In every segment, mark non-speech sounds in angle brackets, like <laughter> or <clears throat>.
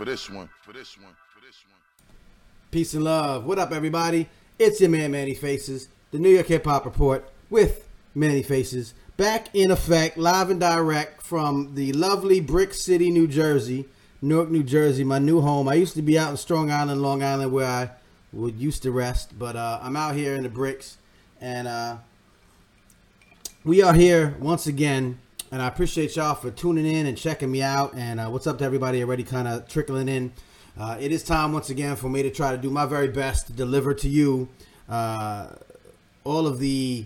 For this one. For this one. For this one. Peace and love. What up, everybody? It's your man, Manny Faces, the New York Hip Hop Report with Manny Faces. Back in effect, live and direct from the lovely Brick City, New Jersey. Newark, New Jersey, my new home. I used to be out in Strong Island, Long Island, where I would used to rest, but uh, I'm out here in the bricks, and uh, we are here once again. And I appreciate y'all for tuning in and checking me out. And uh, what's up to everybody already kind of trickling in. Uh, it is time once again for me to try to do my very best to deliver to you uh, all of the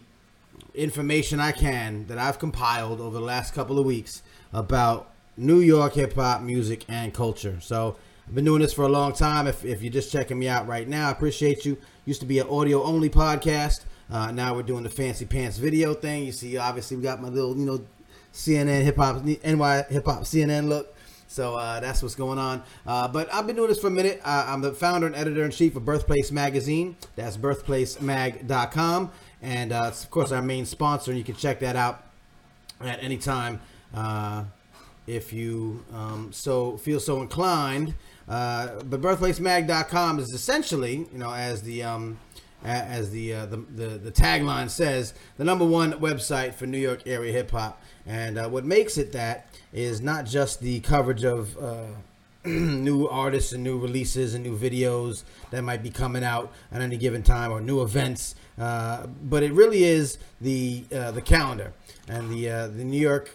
information I can that I've compiled over the last couple of weeks about New York hip hop music and culture. So I've been doing this for a long time. If, if you're just checking me out right now, I appreciate you. Used to be an audio only podcast. Uh, now we're doing the fancy pants video thing. You see, obviously we got my little, you know, CNN hip hop, NY hip hop CNN look. So uh, that's what's going on. Uh, but I've been doing this for a minute. Uh, I'm the founder and editor in chief of Birthplace Magazine. That's birthplacemag.com. And uh, of course, our main sponsor. And you can check that out at any time uh, if you um, so feel so inclined. Uh, but birthplacemag.com is essentially, you know, as the um, as the, the, the the tagline says, the number one website for New York area hip hop. And uh, what makes it that is not just the coverage of uh, <clears throat> new artists and new releases and new videos that might be coming out at any given time or new events, uh, but it really is the uh, the calendar and the uh, the New York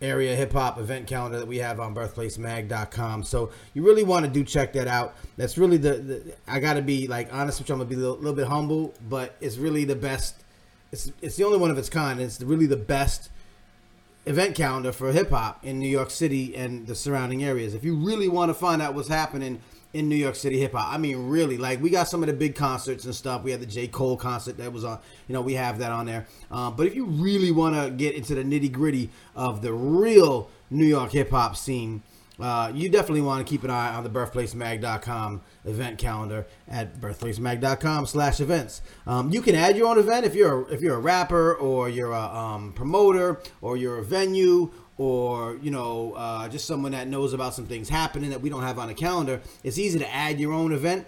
area hip hop event calendar that we have on birthplacemag.com. So you really want to do check that out. That's really the, the I got to be like honest with you. I'm gonna be a little, little, bit humble, but it's really the best. It's it's the only one of its kind. It's really the best event calendar for hip hop in New York City and the surrounding areas. If you really want to find out what's happening in New York City hip hop. I mean, really, like we got some of the big concerts and stuff. We had the J. Cole concert that was on, you know, we have that on there. Uh, but if you really want to get into the nitty gritty of the real New York hip hop scene, uh, you definitely want to keep an eye on the birthplacemag.com event calendar at birthplacemag.com slash events. Um, you can add your own event if you're a, if you're a rapper or you're a um, promoter or you're a venue or you know uh, just someone that knows about some things happening that we don't have on the calendar. It's easy to add your own event.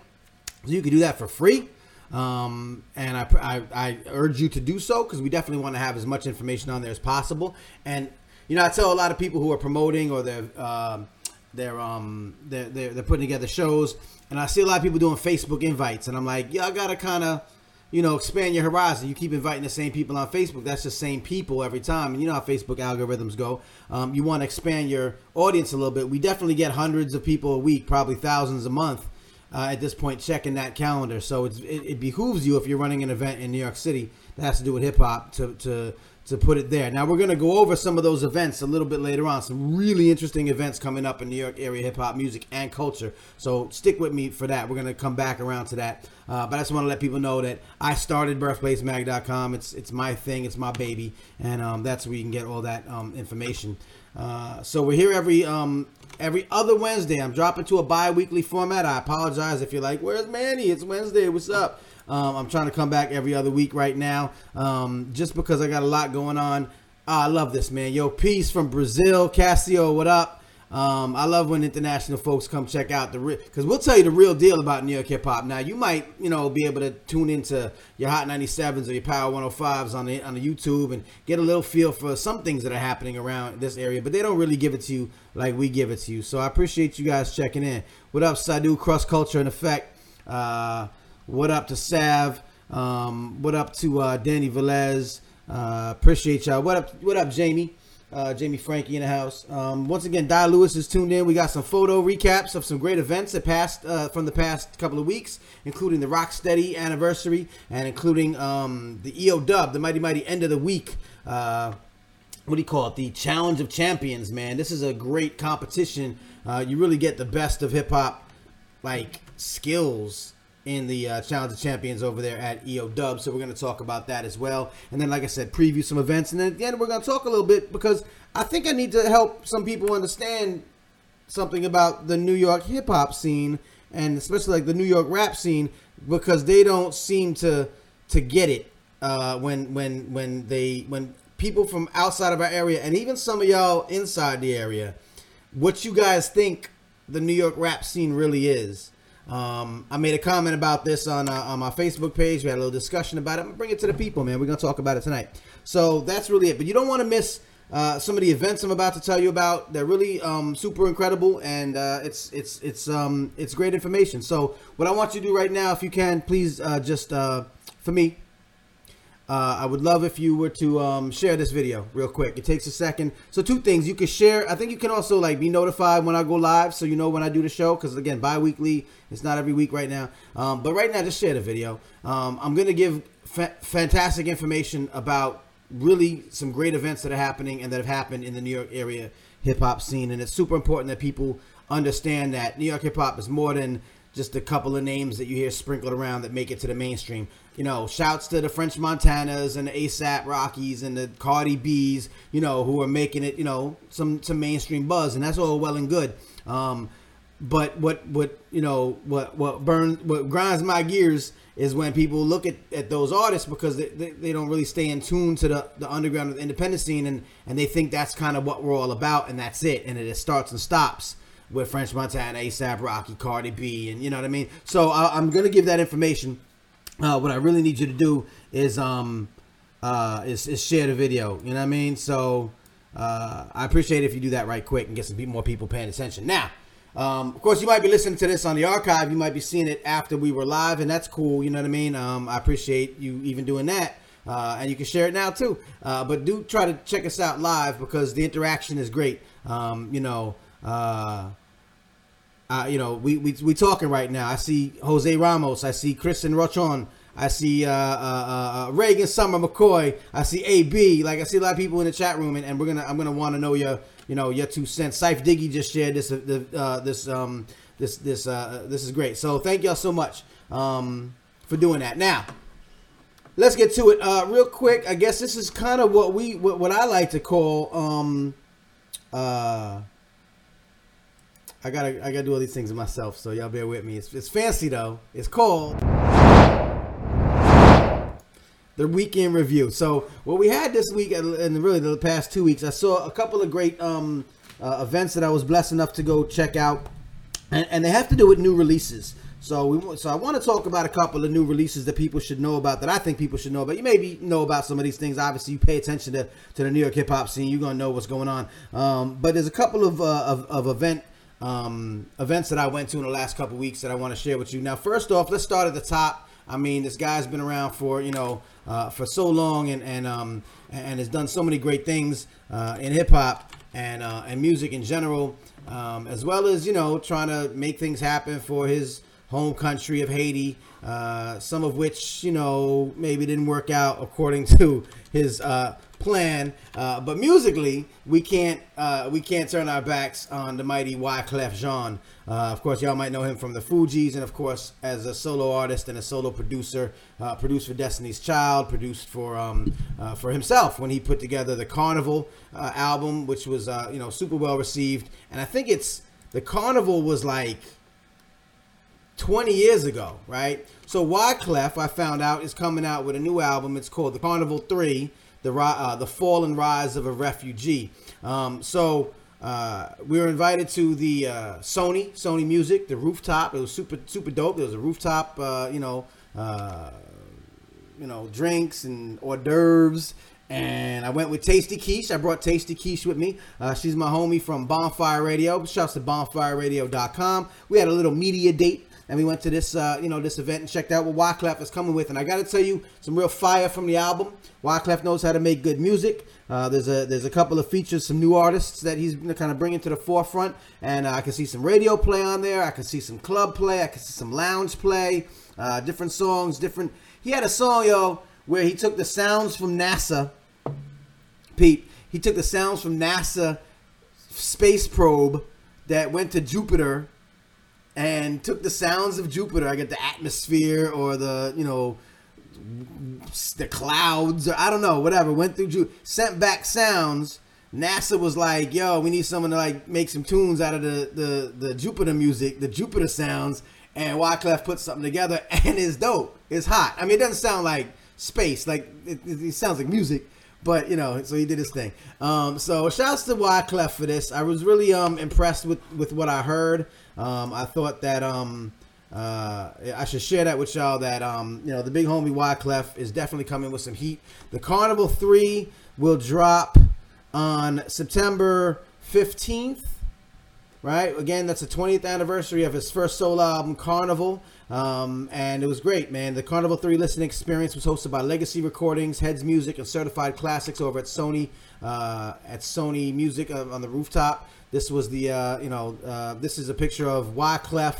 So you can do that for free. Um, and I, I, I, urge you to do so because we definitely want to have as much information on there as possible. And you know i tell a lot of people who are promoting or they're uh, they're um they're, they're, they're putting together shows and i see a lot of people doing facebook invites and i'm like y'all gotta kind of you know, expand your horizon. You keep inviting the same people on Facebook. That's the same people every time. And you know how Facebook algorithms go. Um, you want to expand your audience a little bit. We definitely get hundreds of people a week, probably thousands a month uh, at this point, checking that calendar. So it, it behooves you if you're running an event in New York City that has to do with hip hop to, to to put it there. Now we're going to go over some of those events a little bit later on. Some really interesting events coming up in New York area hip hop music and culture. So stick with me for that. We're going to come back around to that. Uh, but I just want to let people know that I started birthplacemag.com. It's it's my thing. It's my baby, and um, that's where you can get all that um, information. Uh, so we're here every um, every other Wednesday. I'm dropping to a bi-weekly format. I apologize if you're like, "Where's Manny? It's Wednesday. What's up?" Um, I'm trying to come back every other week right now, um, just because I got a lot going on. Ah, I love this, man. Yo, peace from Brazil. Cassio, what up? Um, I love when international folks come check out the real, because we'll tell you the real deal about New York hip hop. Now, you might, you know, be able to tune into your Hot 97s or your Power 105s on the on the YouTube and get a little feel for some things that are happening around this area, but they don't really give it to you like we give it to you. So I appreciate you guys checking in. What up, Sadu? Cross Culture and Effect. Uh, what up to Sav? Um, what up to uh, Danny Velez? Uh, appreciate y'all. What up? What up, Jamie? Uh, Jamie Frankie in the house. Um, once again, Di Lewis is tuned in. We got some photo recaps of some great events that passed uh, from the past couple of weeks, including the Rocksteady anniversary and including um, the EO Dub, the Mighty Mighty End of the Weak. Uh, what do you call it? The Challenge of Champions, man. This is a great competition. Uh, you really get the best of hip hop, like skills in the uh, Challenge of Champions over there at EO Dub. So we're going to talk about that as well. And then, like I said, preview some events. And then at the end, we're going to talk a little bit because I think I need to help some people understand something about the New York hip hop scene and especially like the New York rap scene because they don't seem to to get it uh, when when when they when people from outside of our area and even some of y'all inside the area, what you guys think the New York rap scene really is. Um, I made a comment about this on uh, on my Facebook page. We had a little discussion about it. I'm gonna bring it to the people, man. We're gonna talk about it tonight. So that's really it. But you don't want to miss uh, some of the events I'm about to tell you about. They're really um, super incredible, and uh, it's it's it's um, it's great information. So what I want you to do right now, if you can, please uh, just uh, for me, uh, I would love if you were to um, share this video real quick. It takes a second. So two things you can share. I think you can also like be notified when I go live, so you know when I do the show. Because again, bi-weekly. It's not every week right now. Um, but right now, just share the video. Um, I'm gonna give fa- fantastic information about really some great events that are happening and that have happened in the New York area hip hop scene. And it's super important that people understand that New York hip hop is more than just a couple of names that you hear sprinkled around that make it to the mainstream. You know, shouts to the French Montanas and the ASAP Rockies and the Cardi B's, you know, who are making it, you know, some some mainstream buzz, and that's all well and good. Um, but what what you know what what burns what grinds my gears is when people look at, at those artists because they, they, they don't really stay in tune to the, the underground the independent scene and, and they think that's kind of what we're all about and that's it and it starts and stops with French Montana, ASAP Rocky, Cardi B, and you know what I mean. So I, am gonna give that information. Uh, what I really need you to do is um uh is, is share the video. You know what I mean. So uh, I appreciate if you do that right quick and get some more people paying attention. Now, um, of course, you might be listening to this on the archive. You might be seeing it after we were live, and that's cool. You know what I mean? Um, I appreciate you even doing that. Uh, and you can share it now too. Uh, but do try to check us out live because the interaction is great. Um, you know, uh, uh, you know, we, we we talking right now. I see Jose Ramos. I see Kristen Rochon. I see uh, uh, uh, Reagan Summer McCoy. I see AB. Like I see a lot of people in the chat room, and, and we're gonna I'm gonna want to know your you know your two cents. Sife Diggy just shared this uh, this um this this uh this is great. So thank y'all so much um for doing that. Now let's get to it uh real quick. I guess this is kind of what we what, what I like to call um uh I gotta I gotta do all these things myself, so y'all bear with me. It's, it's fancy though. It's called the weekend review. So what we had this week, and really the past two weeks, I saw a couple of great um, uh, events that I was blessed enough to go check out, and, and they have to do with new releases. So we so I want to talk about a couple of new releases that people should know about that I think people should know about. You maybe know about some of these things. Obviously, you pay attention to, to the New York hip hop scene. You're gonna know what's going on. Um, but there's a couple of uh, of, of event um, events that I went to in the last couple weeks that I want to share with you. Now, first off, let's start at the top. I mean, this guy's been around for you know uh, for so long and and um, and has done so many great things uh, in hip hop and uh, and music in general, um, as well as you know trying to make things happen for his home country of Haiti. Uh, some of which you know maybe didn't work out according <laughs> to his uh, plan. Uh, but musically, we can't uh, we can't turn our backs on the mighty Wyclef Jean. Uh, of course, y'all might know him from the Fugees, and of course, as a solo artist and a solo producer, uh, produced for Destiny's Child, produced for um, uh, for himself when he put together the Carnival uh, album, which was you know super well received. And I think it's the Carnival was like 20 years ago, right? So Wyclef, I found out, is coming out with a new album. It's called The Carnival 3 the uh, the fall and rise of a refugee. Um, so uh, we were invited to the uh, Sony Sony Music, the rooftop. It was super super dope. There was a rooftop, uh, you know, uh, you know, drinks and hors d'oeuvres. And I went with Tasty Quiche. I brought Tasty Quiche with me. Uh, she's my homie from Bonfire Radio. Shouts to bonfireradio.com. We had a little media date and we went to this uh, you know this event and checked out what Wyclef is coming with. And I got to tell you, some real fire from the album. Wyclef knows how to make good music. Uh, there's a there's a couple of features, some new artists that he's kind of bringing to the forefront, and uh, I can see some radio play on there. I can see some club play. I can see some lounge play. Uh, different songs, different. He had a song, yo, where he took the sounds from NASA. Pete, he took the sounds from NASA space probe that went to Jupiter and took the sounds of Jupiter. I get the atmosphere or the you know the clouds or I don't know whatever. Went through Jupiter, sent back sounds. NASA was like, "Yo, we need someone to like make some tunes out of the the, the Jupiter music, the Jupiter sounds." And Wyclef put something together, <laughs> and it's dope. It's hot. I mean, it doesn't sound like space, like it, it, sounds like music, but you know, so he did his thing. Um, so shouts to Wyclef for this. I was really um impressed with with what I heard. Um, I thought that um. Uh, I should share that with y'all that um, you know the big homie Wyclef is definitely coming with some heat. The Carnival Three will drop on September fifteenth, right? Again, that's the 20th anniversary of his first solo album, Carnival. Um, and it was great, man. The Carnival 3 listening experience was hosted by Legacy Recordings, Heads Music, and Certified Classics over at Sony, uh, at Sony Music uh, on the rooftop. This was the, uh, you know, uh, this is a picture of Wyclef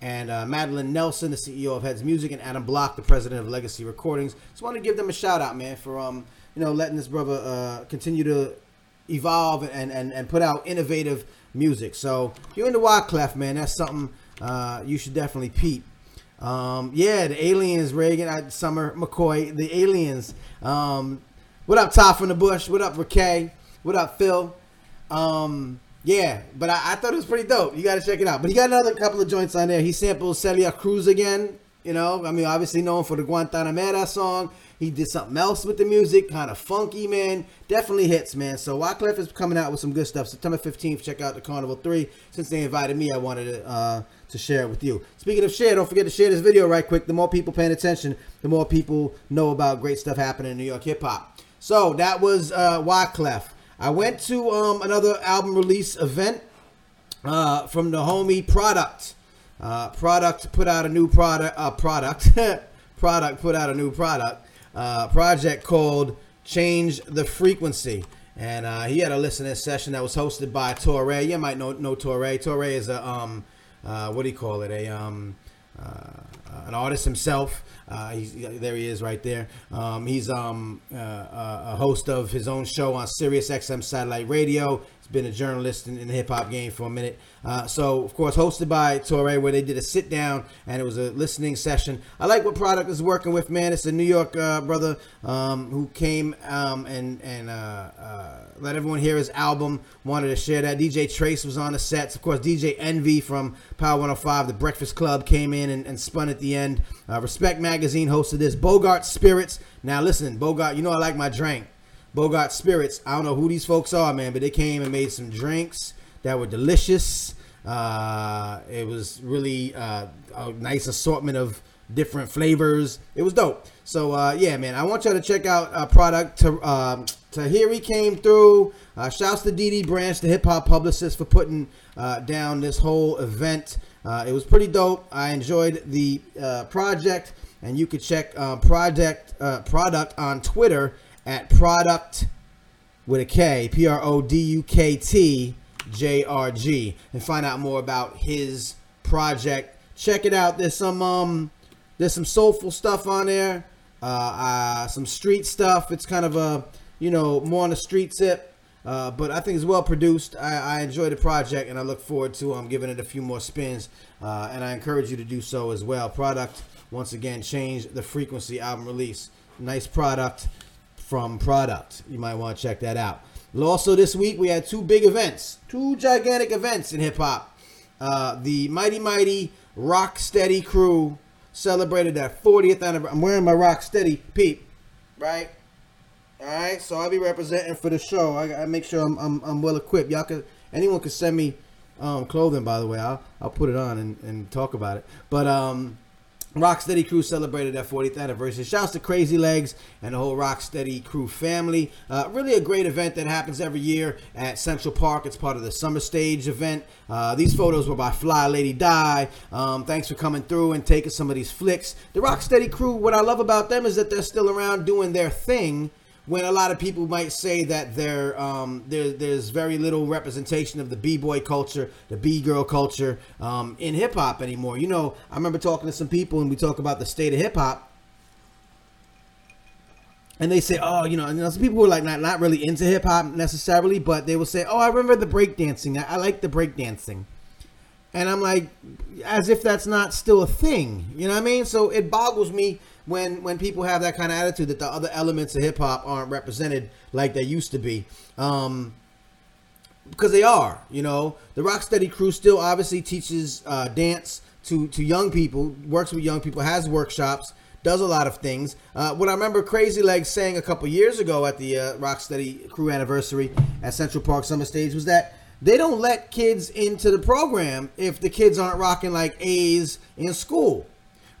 and uh, Madeline Nelson, the CEO of Heads Music, and Adam Block, the president of Legacy Recordings. Just want to give them a shout out, man, for, um, you know, letting this brother uh, continue to evolve and, and, and put out innovative music. So if you're into Wyclef, man, that's something uh, you should definitely peep. Um, yeah, the aliens, Reagan, I, Summer, McCoy, the aliens. Um, what up, Todd from the Bush? What up, Rakay? What up, Phil? Um, yeah, but I, I, thought it was pretty dope. You got to check it out. But he got another couple of joints on there. He sampled Celia Cruz again. You know, I mean, obviously known for the Guantanamera song. He did something else with the music, kind of funky, man. Definitely hits, man. So Wyclef is coming out with some good stuff. September 15th, check out the Carnival 3. Since they invited me, I wanted to, uh, to share it with you. Speaking of share, don't forget to share this video right quick. The more people paying attention, the more people know about great stuff happening in New York hip hop. So that was uh, Wyclef. I went to um, another album release event uh, from the homie Produkt. Uh, Produkt put out a new product. Uh, Produkt. <laughs> Produkt put out a new product uh, project called Change the Frequency. And uh, he had a listening session that was hosted by Touré. You might know know Touré. Touré is a um, uh, what do you call it? A um, uh, an artist himself. Uh, there he is right there. Um, he's um, uh, a host of his own show on Sirius XM satellite radio been a journalist in, in the hip hop game for a minute. Uh, so, of course, hosted by Touré, where they did a sit down and it was a listening session. I like what Produkt is working with, man. It's a New York uh, brother um, who came um, and and uh, uh let everyone hear his album. Wanted to share that. DJ Trace was on the sets. Of course, DJ Envy from Power 105, The Breakfast Club, came in and, and spun at the end. Uh, Respect Magazine hosted this. Bogart Spirits. Now, listen, Bogart, you know I like my drink. Bogart Spirits. I don't know who these folks are, man, but they came and made some drinks that were delicious. Uh, it was really uh, a nice assortment of different flavors. It was dope. So uh, yeah, man, I want y'all to check out a product. To um, Tahiri came through. Uh, shouts to DD Branch, the hip hop publicist, for putting uh, down this whole event. Uh, it was pretty dope. I enjoyed the uh, project, and you could check uh, project uh, product on Twitter at product with a K, P R O D U K T J R G, and find out more about his project. Check it out. There's some um, there's some soulful stuff on there. Uh, uh, some street stuff. It's kind of a you know more on the street tip. Uh, but I think it's well produced. I, I enjoy the project, and I look forward to um, giving it a few more spins. Uh, and I encourage you to do so as well. Produkt, once again, change the frequency album release. Nice product from Produkt. You might want to check that out. Also, this week we had two big events, two gigantic events in hip hop. Uh, the Mighty Mighty Rock Steady crew celebrated their 40th anniversary. I'm wearing my Rock Steady peep, right? All right, so I'll be representing for the show. I, I make sure I'm, I'm, I'm well equipped. Y'all can anyone can send me um, clothing. By the way, I'll I'll put it on and, and talk about it. But um, Rocksteady Crew celebrated their 40th anniversary. Shouts to Crazy Legs and the whole Rocksteady Crew family. Uh, really a great event that happens every year at Central Park. It's part of the Summer Stage event. Uh, these photos were by Fly Lady Dii. Um, thanks for coming through and taking some of these flicks. The Rocksteady Crew, what I love about them is that they're still around doing their thing when a lot of people might say that there um, there, there's very little representation of the b-boy culture, the b-girl culture um, in hip hop anymore. You know, I remember talking to some people and we talk about the state of hip hop, and they say, oh, you know, and some people were like not not really into hip hop necessarily, but they will say, oh, I remember the breakdancing. I, I like the breakdancing. And I'm like, as if that's not still a thing. You know what I mean? So it boggles me when when people have that kind of attitude that the other elements of hip hop aren't represented like they used to be. Um, because they are, you know, the Rocksteady crew still obviously teaches uh, dance to to young people, works with young people, has workshops. does a lot of things. Uh, what I remember Crazy Legs saying a couple years ago at the uh, Rocksteady Crew anniversary at Central Park Summer Stage was that they don't let kids into the program if the kids aren't rocking like A's in school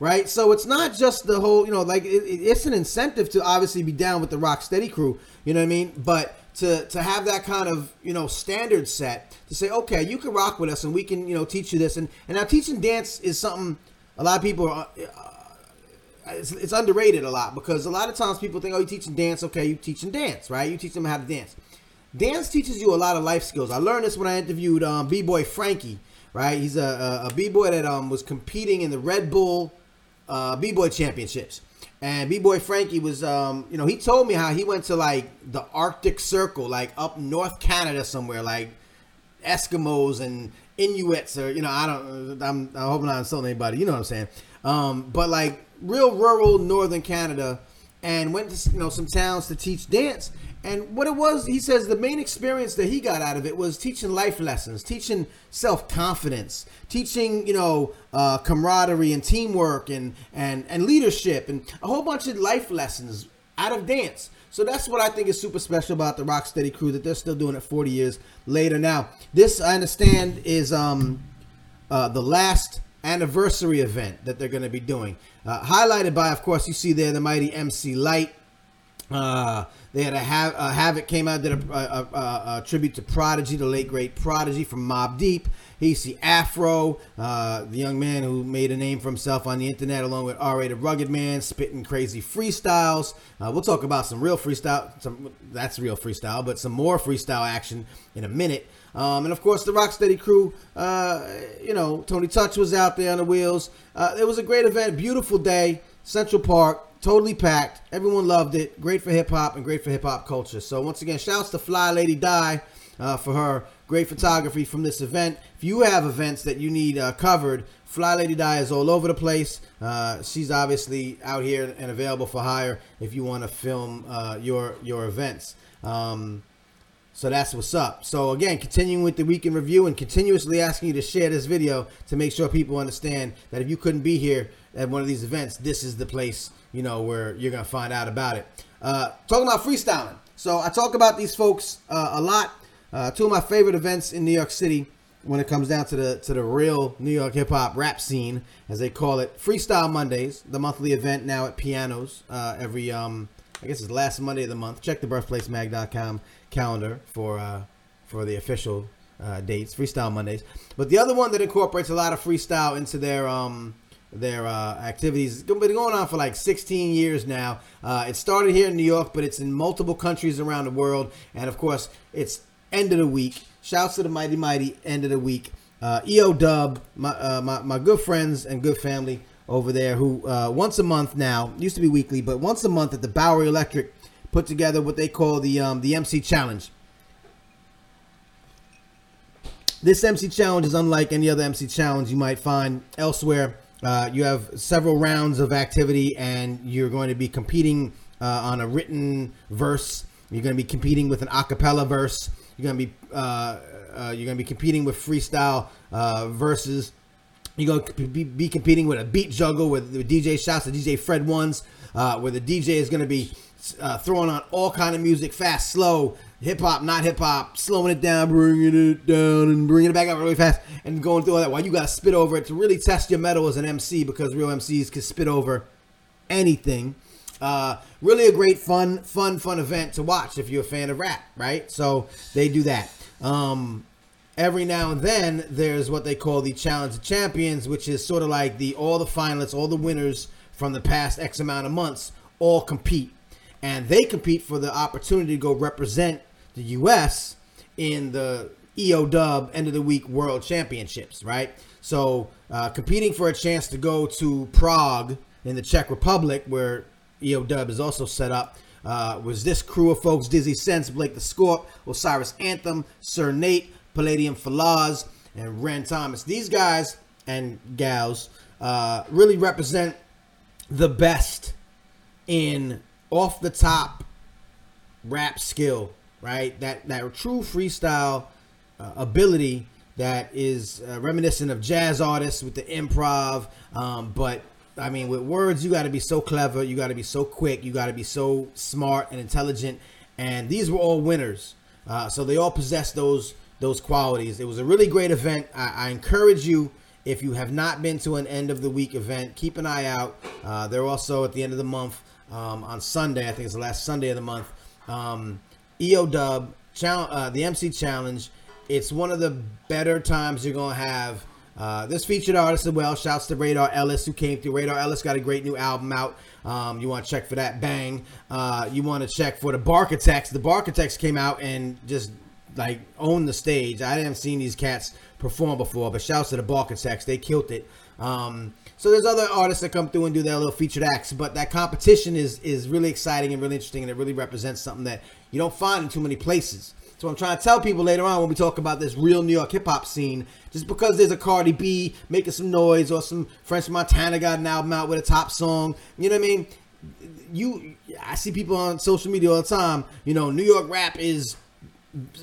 right? So it's not just the whole, you know, like it, it's an incentive to obviously be down with the rock steady crew, you know what I mean? But to to have that kind of you know standard set to say, okay, you can rock with us and we can you know teach you this, and and now teaching dance is something a lot of people are. Uh, it's, it's underrated a lot because a lot of times people think, oh, you teaching dance, okay, you teaching dance, right? You teach them how to dance. Dance teaches you a lot of life skills. I learned this when I interviewed um, B-boy Frankie, right? He's a, a, a b-boy that um, was competing in the Red Bull uh, b-boy championships. And B-boy Frankie was, um, you know, he told me how he went to like the Arctic Circle, like up North Canada somewhere, like Eskimos and Inuits, or you know, I don't, I'm, I hope I'm not insulting anybody, you know what I'm saying? Um, but like real rural northern Canada, and went to you know some towns to teach dance. And what it was, he says the main experience that he got out of it was teaching life lessons, teaching self confidence, teaching you know uh, camaraderie and teamwork and and and leadership and a whole bunch of life lessons out of dance. So that's what I think is super special about the Rocksteady crew that they're still doing it 40 years later. Now, this I understand is um, uh, the last anniversary event that they're going to be doing, uh, highlighted by, of course, you see there the mighty MC Lyte. Uh, they had a, ha- a Havoc came out did a, a, a, tribute to Prodigy, the late great Prodigy from Mobb Deep. He see Afro, uh, the young man who made a name for himself on the internet, along with R.A. the Rugged Man, spitting crazy freestyles. Uh, we'll talk about some real freestyle. Some that's real freestyle, but some more freestyle action in a minute. Um, and of course, the Rocksteady crew. Uh, you know, Tony Touch was out there on the wheels. Uh, it was a great event, beautiful day, Central Park totally packed. Everyone loved it. Great for hip hop and great for hip hop culture. So once again, shouts to Fly Lady Dii uh, for her great photography from this event. If you have events that you need uh, covered, Fly Lady Dii is all over the place. Uh, she's obviously out here and available for hire if you want to film uh, your your events. Um, so that's what's up. So again, continuing with the weekend review and continuously asking you to share this video to make sure people understand that if you couldn't be here at one of these events, this is the place you know, where you're gonna find out about it. Uh, talking about freestyling. So I talk about these folks uh, a lot. Uh, two of my favorite events in New York City when it comes down to the to the real New York hip hop rap scene, as they call it, Freestyle Mondays, the monthly event now at Pianos uh, every um I guess it's last Monday of the month. Check the birthplacemag.com calendar for uh, for the official uh, dates, Freestyle Mondays. But the other one that incorporates a lot of freestyle into their um their uh, activities. It's been going on for like 16 years now. Uh, it started here in New York, but it's in multiple countries around the world. And of course, it's end of the weak. Shouts to the mighty, mighty end of the weak. Uh, EO Dub, my, uh, my, my good friends and good family over there, who uh, once a month now, used to be weekly, but once a month at the Bowery Electric, put together what they call the um, the MC Challenge. This MC Challenge is unlike any other MC Challenge you might find elsewhere uh, you have several rounds of activity, and you're going to be competing uh, on a written verse. You're going to be competing with an acapella verse. You're going to be uh, uh you're going to be competing with freestyle uh, verses. You're going to be, competing with a beat juggle with, the DJ shouts to DJ Fred Ones, uh, where the DJ is going to be throwing on all kind of music, fast, slow, hip hop, not hip hop, slowing it down, bringing it down, and bringing it back up really fast, and going through all that while you got to spit over it to really test your mettle as an MC because real MCs can spit over anything. Uh, really a great fun, fun, fun event to watch if you're a fan of rap, right? So they do that. Um, every now and then there's what they call the Challenge of Champions, which is sort of like the all the finalists, all the winners from the past X amount of months all compete. And they compete for the opportunity to go represent the U.S. in the EO Dub End of the Weak World Championships, right? So uh, competing for a chance to go to Prague in the Czech Republic, where EO Dub is also set up, uh, was this crew of folks: Dizzy Sense, Blake the Scorp, Osiris Anthem, Sir Nate, Palladium Falaz, and Ren Thomas. These guys and gals uh, really represent the best in off the top rap skill right? That that true freestyle uh, ability that is uh, reminiscent of jazz artists with the improv, um, but I mean, with words, you got to be so clever, you got to be so quick, you got to be so smart and intelligent. And these were all winners, uh, so they all possess those those qualities. It was a really great event. I, I, encourage you if you have not been to an end of the weak event, keep an eye out. Uh, they're also at the end of the month um, on Sunday. I think it's the last Sunday of the month. Um, EO Dub, uh, the MC Challenge. It's one of the better times you're gonna have uh, this featured artist as well. Shouts to Radar Ellis who came through. Radar Ellis got a great new album out. Um, you want to check for that bang. Uh, you want to check for the Barkitects. The Barkitects came out and just like owned the stage. I haven't seen these cats perform before, but shouts to the Barkitects. They killed it. Um, so there's other artists that come through and do their little featured acts, but that competition is is really exciting and really interesting, and it really represents something that you don't find in too many places. So I'm trying to tell people later on when we talk about this real New York hip hop scene, just because there's a Cardi B making some noise or some French Montana got an album out with a top song, you know what I mean? You, I see people on social media all the time. You know, New York rap is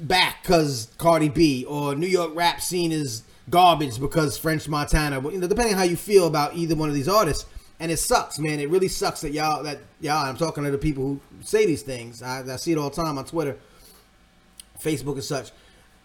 back because Cardi B, or New York rap scene is garbage because French Montana. You know, depending how you feel about either one of these artists, and it sucks, man. It really sucks that y'all that y'all. I'm talking to the people who say these things. I, I see it all the time on Twitter Facebook and such.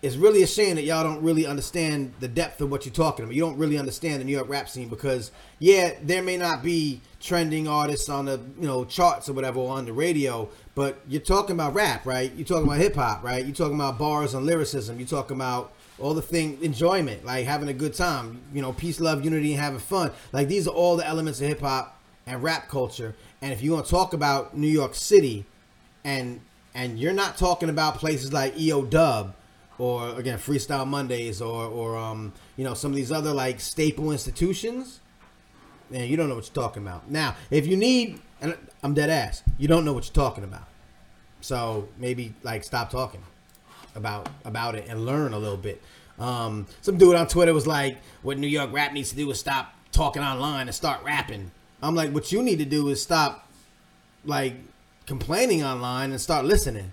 It's really a shame that y'all don't really understand the depth of what you're talking about. You don't really understand the New York rap scene because, yeah, there may not be trending artists on the you know charts or whatever or on the radio, but you're talking about rap, right? You're talking about hip hop, right? You're talking about bars and lyricism. You're talking about all the thing enjoyment, like having a good time, you know, peace, love, unity, and having fun. Like these are all the elements of hip hop and rap culture. And if you want to talk about New York City and and you're not talking about places like EO Dub or again Freestyle Mondays or or um you know some of these other like staple institutions, man, you don't know what you're talking about. Now, if you need, and I'm dead ass, you don't know what you're talking about. So maybe like stop talking about about it and learn a little bit. Um, some dude on Twitter was like, "What New York rap needs to do is stop talking online and start rapping." I'm like, "What you need to do is stop, like, complaining online and start listening.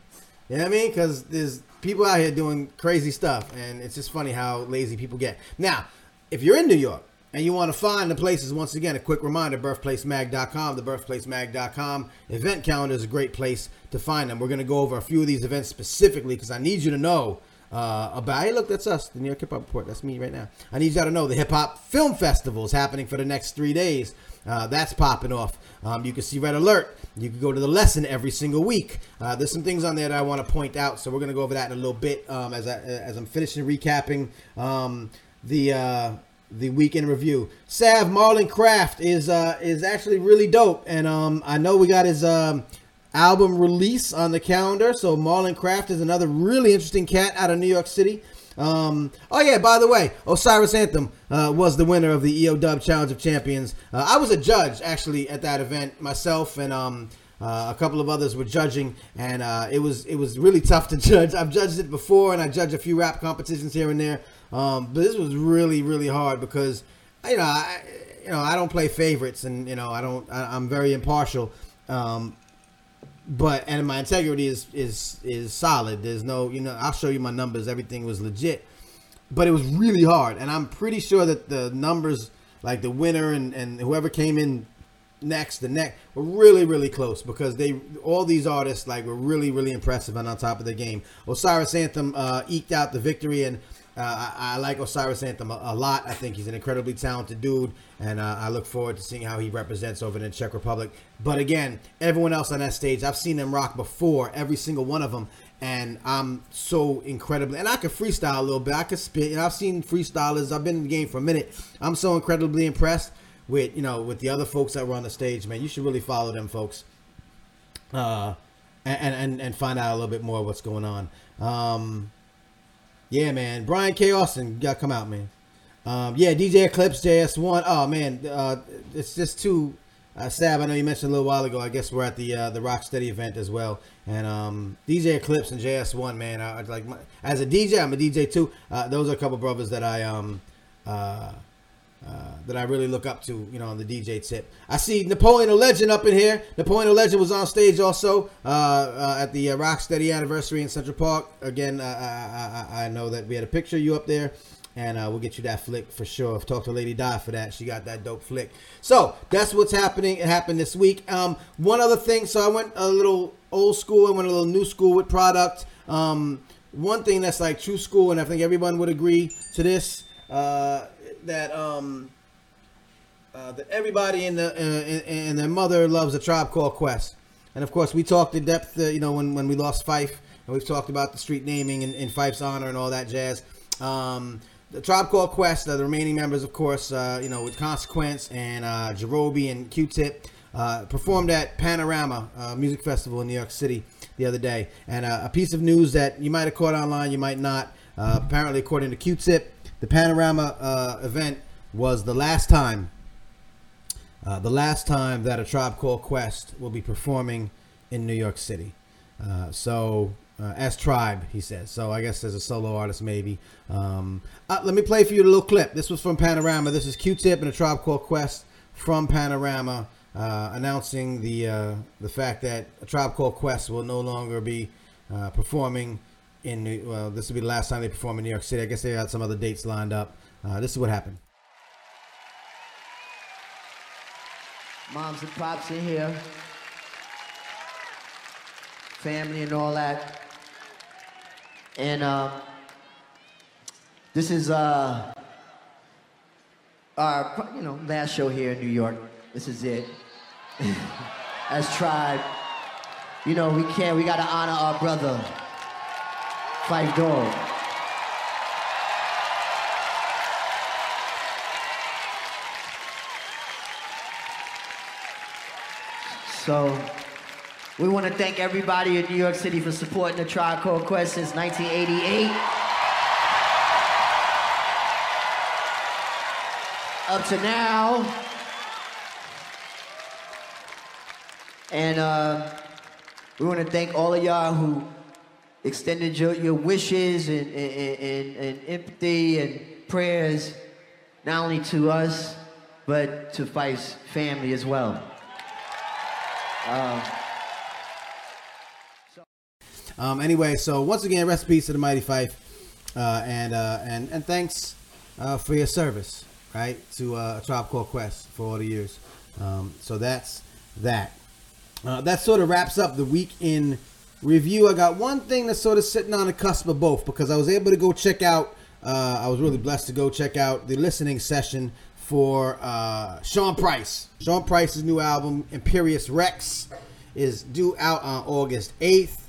You know what I mean? Because there's people out here doing crazy stuff, and it's just funny how lazy people get. Now, if you're in New York and you want to find the places, once again, a quick reminder birthplacemag.com, the birthplacemag.com event calendar is a great place to find them. We're going to go over a few of these events specifically because I need you to know uh, about. Hey, look, that's us, the New York Hip Hop Report. That's me right now. I need you to know the Hip Hop Film Festival is happening for the next three days. Uh, that's popping off. Um, you can see Red Alert. You can go to the lesson every single week. Uh, there's some things on there that I want to point out, so we're going to go over that in a little bit um, as I as I'm finishing recapping um, the uh, the weekend review. Sav Marlon Craft is uh, is actually really dope, and um, I know we got his um, album release on the calendar. So Marlon Craft is another really interesting cat out of New York City. Um, oh yeah, by the way, Osiris Anthem uh, was the winner of the EO Dub Challenge of Champions. Uh, I was a judge actually at that event myself, and um, uh, a couple of others were judging, and uh, it was it was really tough to <laughs> judge. I've judged it before, and I judge a few rap competitions here and there, um, but this was really really hard because you know I you know I don't play favorites, and you know I don't I, am very impartial. Um, but and my integrity is is is solid. There's no, you know, I'll show you my numbers. Everything was legit, but it was really hard, and I'm pretty sure that the numbers, like the winner and and whoever came in next, the next, were really really close because they all these artists like were really really impressive and on top of the game. Osiris Anthem uh, eked out the victory and uh, I, I, like Osiris Anthem a, a, lot. I think he's an incredibly talented dude, and uh, I look forward to seeing how he represents over in the Czech Republic. But again, everyone else on that stage, I've seen them rock before, every single one of them, and I'm so incredibly. And I could freestyle a little bit. I could spit. Know, I've seen freestylers. I've been in the game for a minute. I'm so incredibly impressed with you know with the other folks that were on the stage. Man, you should really follow them folks. Uh, and and and find out a little bit more what's going on. Um, yeah, man. Brian K. Austin, gotta come out, man. Um, yeah, DJ Eclipse, JS1. Oh man, uh, it's just too uh, sad. I know you mentioned a little while ago. I guess we're at the uh, the Rocksteady event as well. And um, DJ Eclipse and JS1, man. I, I like my, as a DJ, I'm a DJ too. Uh, those are a couple brothers that I um uh, uh, that I really look up to, you know, on the DJ tip. I see Napoleon the Legend up in here. Napoleon the Legend was on stage also uh, uh, at the uh, Rocksteady anniversary in Central Park. Again, I, I, I, know that we had a picture of you up there. and uh, we'll get you that flick for sure. Talk to Lady Dii for that. She got that dope flick. So that's what's happening. It happened this week. Um, one other thing. So I went a little old school and went a little new school with Produkt. Um, one thing that's like true school, and I think everyone would agree to this, uh, that um, uh, that everybody in the uh, and their mother loves a tribe called Quest. And of course, we talked in depth, uh, you know, when, when we lost Phife, and we've talked about the street naming in, in Phife's honor and all that jazz. Um, the Tribe Called Quest, uh, the remaining members, of course, uh, you know, with Consequence and uh, Jarobi and Q-Tip, uh, performed at Panorama uh, Music Festival in New York City the other day. And uh, a piece of news that you might have caught online, you might not. Uh, apparently, according to Q-Tip, the Panorama uh, event was the last time, uh, the last time that a Tribe Called Quest will be performing in New York City. Uh, so uh, as Tribe, he says. So I guess as a solo artist, maybe. Um, uh, let me play for you a little clip. This was from Panorama. This is Q-Tip and a Tribe Called Quest from Panorama, uh, announcing the the fact that a Tribe Called Quest will no longer be performing in. New, well, this will be the last time they perform in New York City. I guess they got some other dates lined up. Uh, this is what happened. Moms and pops in here. Family and all that. And um, this is uh, our, you know, last show here in New York. This is it. <laughs> As Tribe. You know, we can't, we gotta honor our brother, Phife Dawg. So, we want to thank everybody in New York City for supporting the Called Quest since 1988. Up to now. And uh, we want to thank all of y'all who extended your, your wishes and, and, and, and empathy and prayers, not only to us, but to Phife's family as well. Uh, Um, anyway, so once again, peace to the mighty Phife, uh, and uh, and and thanks uh, for your service, right, to uh, Tribe Called Quest for all the years. Um, so that's that. Uh, that sort of wraps up the week in review. I got one thing that's sort of sitting on the cusp of both because I was able to go check out. Uh, I was really blessed to go check out the listening session for uh, Sean Price. Sean Price's new album, Imperius Rex, is due out on August 8th.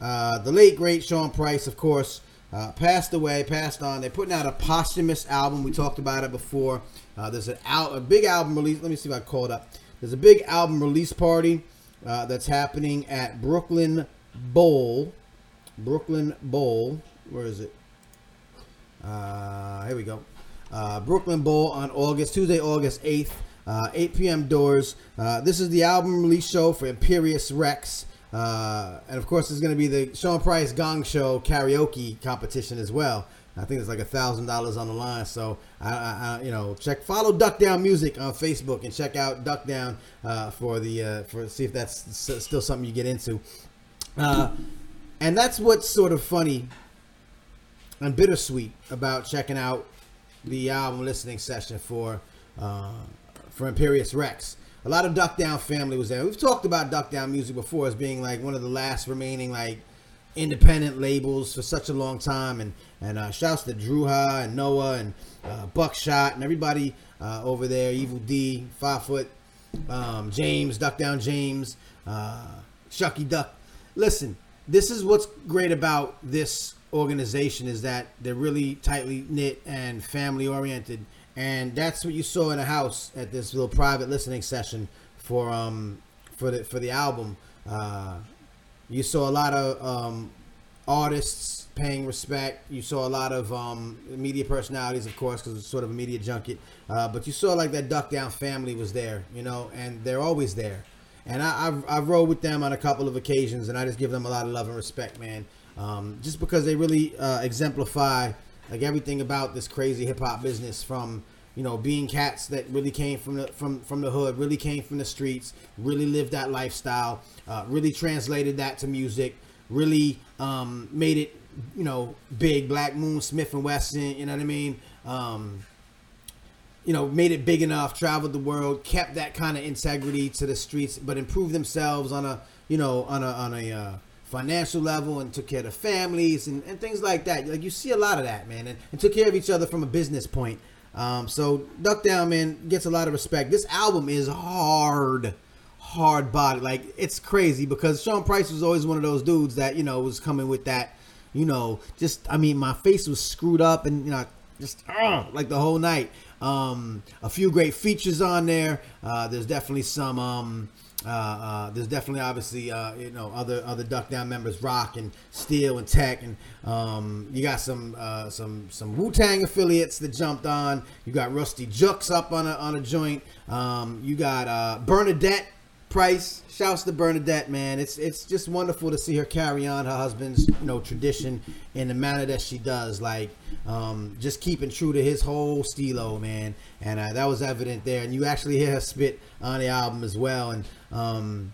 Uh, the late great Sean Price, of course, uh, passed away, passed on. They're putting out a posthumous album. We talked about it before. Uh, there's an al- a big album release. Let me see if I call it up. There's a big album release party uh, that's happening at Brooklyn Bowl. Brooklyn Bowl. Where is it? Uh, here we go. Uh, Brooklyn Bowl on August Tuesday, August 8th, uh, 8 p.m. doors. Uh, this is the album release show for Imperius Rex. Uh, and of course, there's going to be the Sean Price Gong Show karaoke competition as well. I think it's like a thousand dollars on the line. So I, I, I, you know, check follow Duck Down Music on Facebook and check out Duck Down uh, for the uh, for see if that's still something you get into. Uh, and that's what's sort of funny and bittersweet about checking out the album listening session for uh, for Imperius Rex. A lot of Duck Down family was there. We've talked about Duck Down Music before as being like one of the last remaining like independent labels for such a long time, and and uh, shouts to Dru Ha and Noah and uh, Buckshot and everybody uh, over there, Evil D, Five Foot, um, James, Duck Down James, uh, Shucky Duck. Listen, this is what's great about this organization is that they're really tightly knit and family oriented. And that's what you saw in the house at this little private listening session for um for the for the album. Uh you saw a lot of um artists paying respect. You saw a lot of um media personalities of course because it's sort of a media junket. Uh but you saw like that duck down family was there you know and they're always there and I, I've, I've rode with them on a couple of occasions, and I just give them a lot of love and respect, man. Um, just because they really uh, exemplify like everything about this crazy hip hop business, from you know being cats that really came from the from from the hood, really came from the streets, really lived that lifestyle, uh, really translated that to music, really um, made it you know big. Black Moon, Smif-N-Wessun, you know what I mean? um, you know, made it big enough, traveled the world, kept that kind of integrity to the streets, but improved themselves on a, you know, on a on a uh, financial level and took care of the families and, and things like that. Like you see a lot of that, man, and, and took care of each other from a business point. Um, so Duck Down Man gets a lot of respect. This album is hard, hard body. Like it's crazy because Sean Price was always one of those dudes that you know was coming with that, you know, just I mean my face was screwed up and you know just uh, like the whole night. Um, a few great features on there. Uh, there's definitely some. Um, uh, uh, there's definitely obviously uh, you know other other Duck Down members, Rock and Steele and Tek, and um, you got some uh, some some Wu Tang affiliates that jumped on. You got Rustee Juxx up on a on a joint. Um, you got uh, Bernadette Price. Shouts to Bernadette, man. It's it's just wonderful to see her carry on her husband's you know tradition in the manner that she does. Like um, just keeping true to his whole stilo, man. And uh, that was evident there. And you actually hear her spit on the album as well. And um,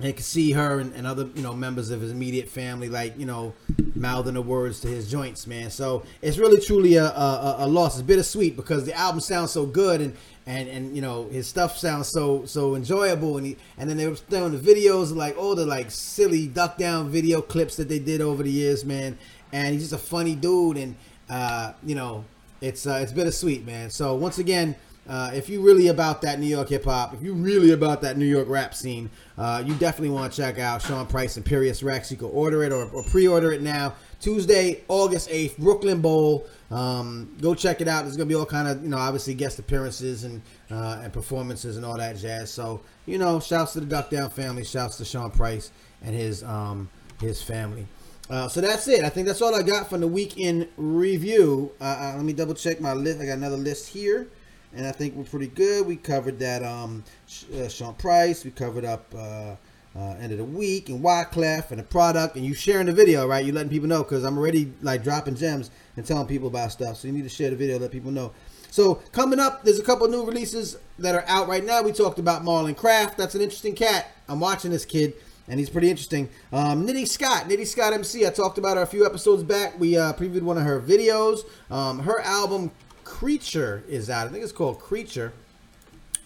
and can see her and, and, other you know members of his immediate family like you know mouthing the words to his joints man. So it's really truly a, a, a loss. It's bittersweet because the album sounds so good and and and you know his stuff sounds so so enjoyable. And he and then they were throwing the videos like all the like silly duck down video clips that they did over the years man. And he's just a funny dude and uh you know it's uh, it's bittersweet man. So once again uh, if you really about that New York hip hop, if you really about that New York rap scene, uh, you definitely want to check out Sean Price Imperius Rex. You can order it or, or pre-order it now. Tuesday, August eighth, Brooklyn Bowl. Um, go check it out. There's gonna be all kind of you know obviously guest appearances and uh, and performances and all that jazz. So you know, shouts to the Duck Down family. Shouts to Sean Price and his um, his family. Uh, so that's it. I think that's all I got from the week in review. Uh, uh let me double check my list. I got another list here and I think we're pretty good. We covered that um, uh, Sean Price. We covered up uh, uh, end of the weak and Wyclef and the Produkt. And you sharing the video, right? You letting people know because I'm already like dropping gems and telling people about stuff. So you need to share the video, let people know. So coming up, there's a couple new releases that are out right now. We talked about Marlon Craft. That's an interesting cat. I'm watching this kid. And he's pretty interesting. Um, Nitty Scott, Nitty Scott MC. I talked about her a few episodes back. We uh, previewed one of her videos. Um, her album Creature is out. I think it's called Creature.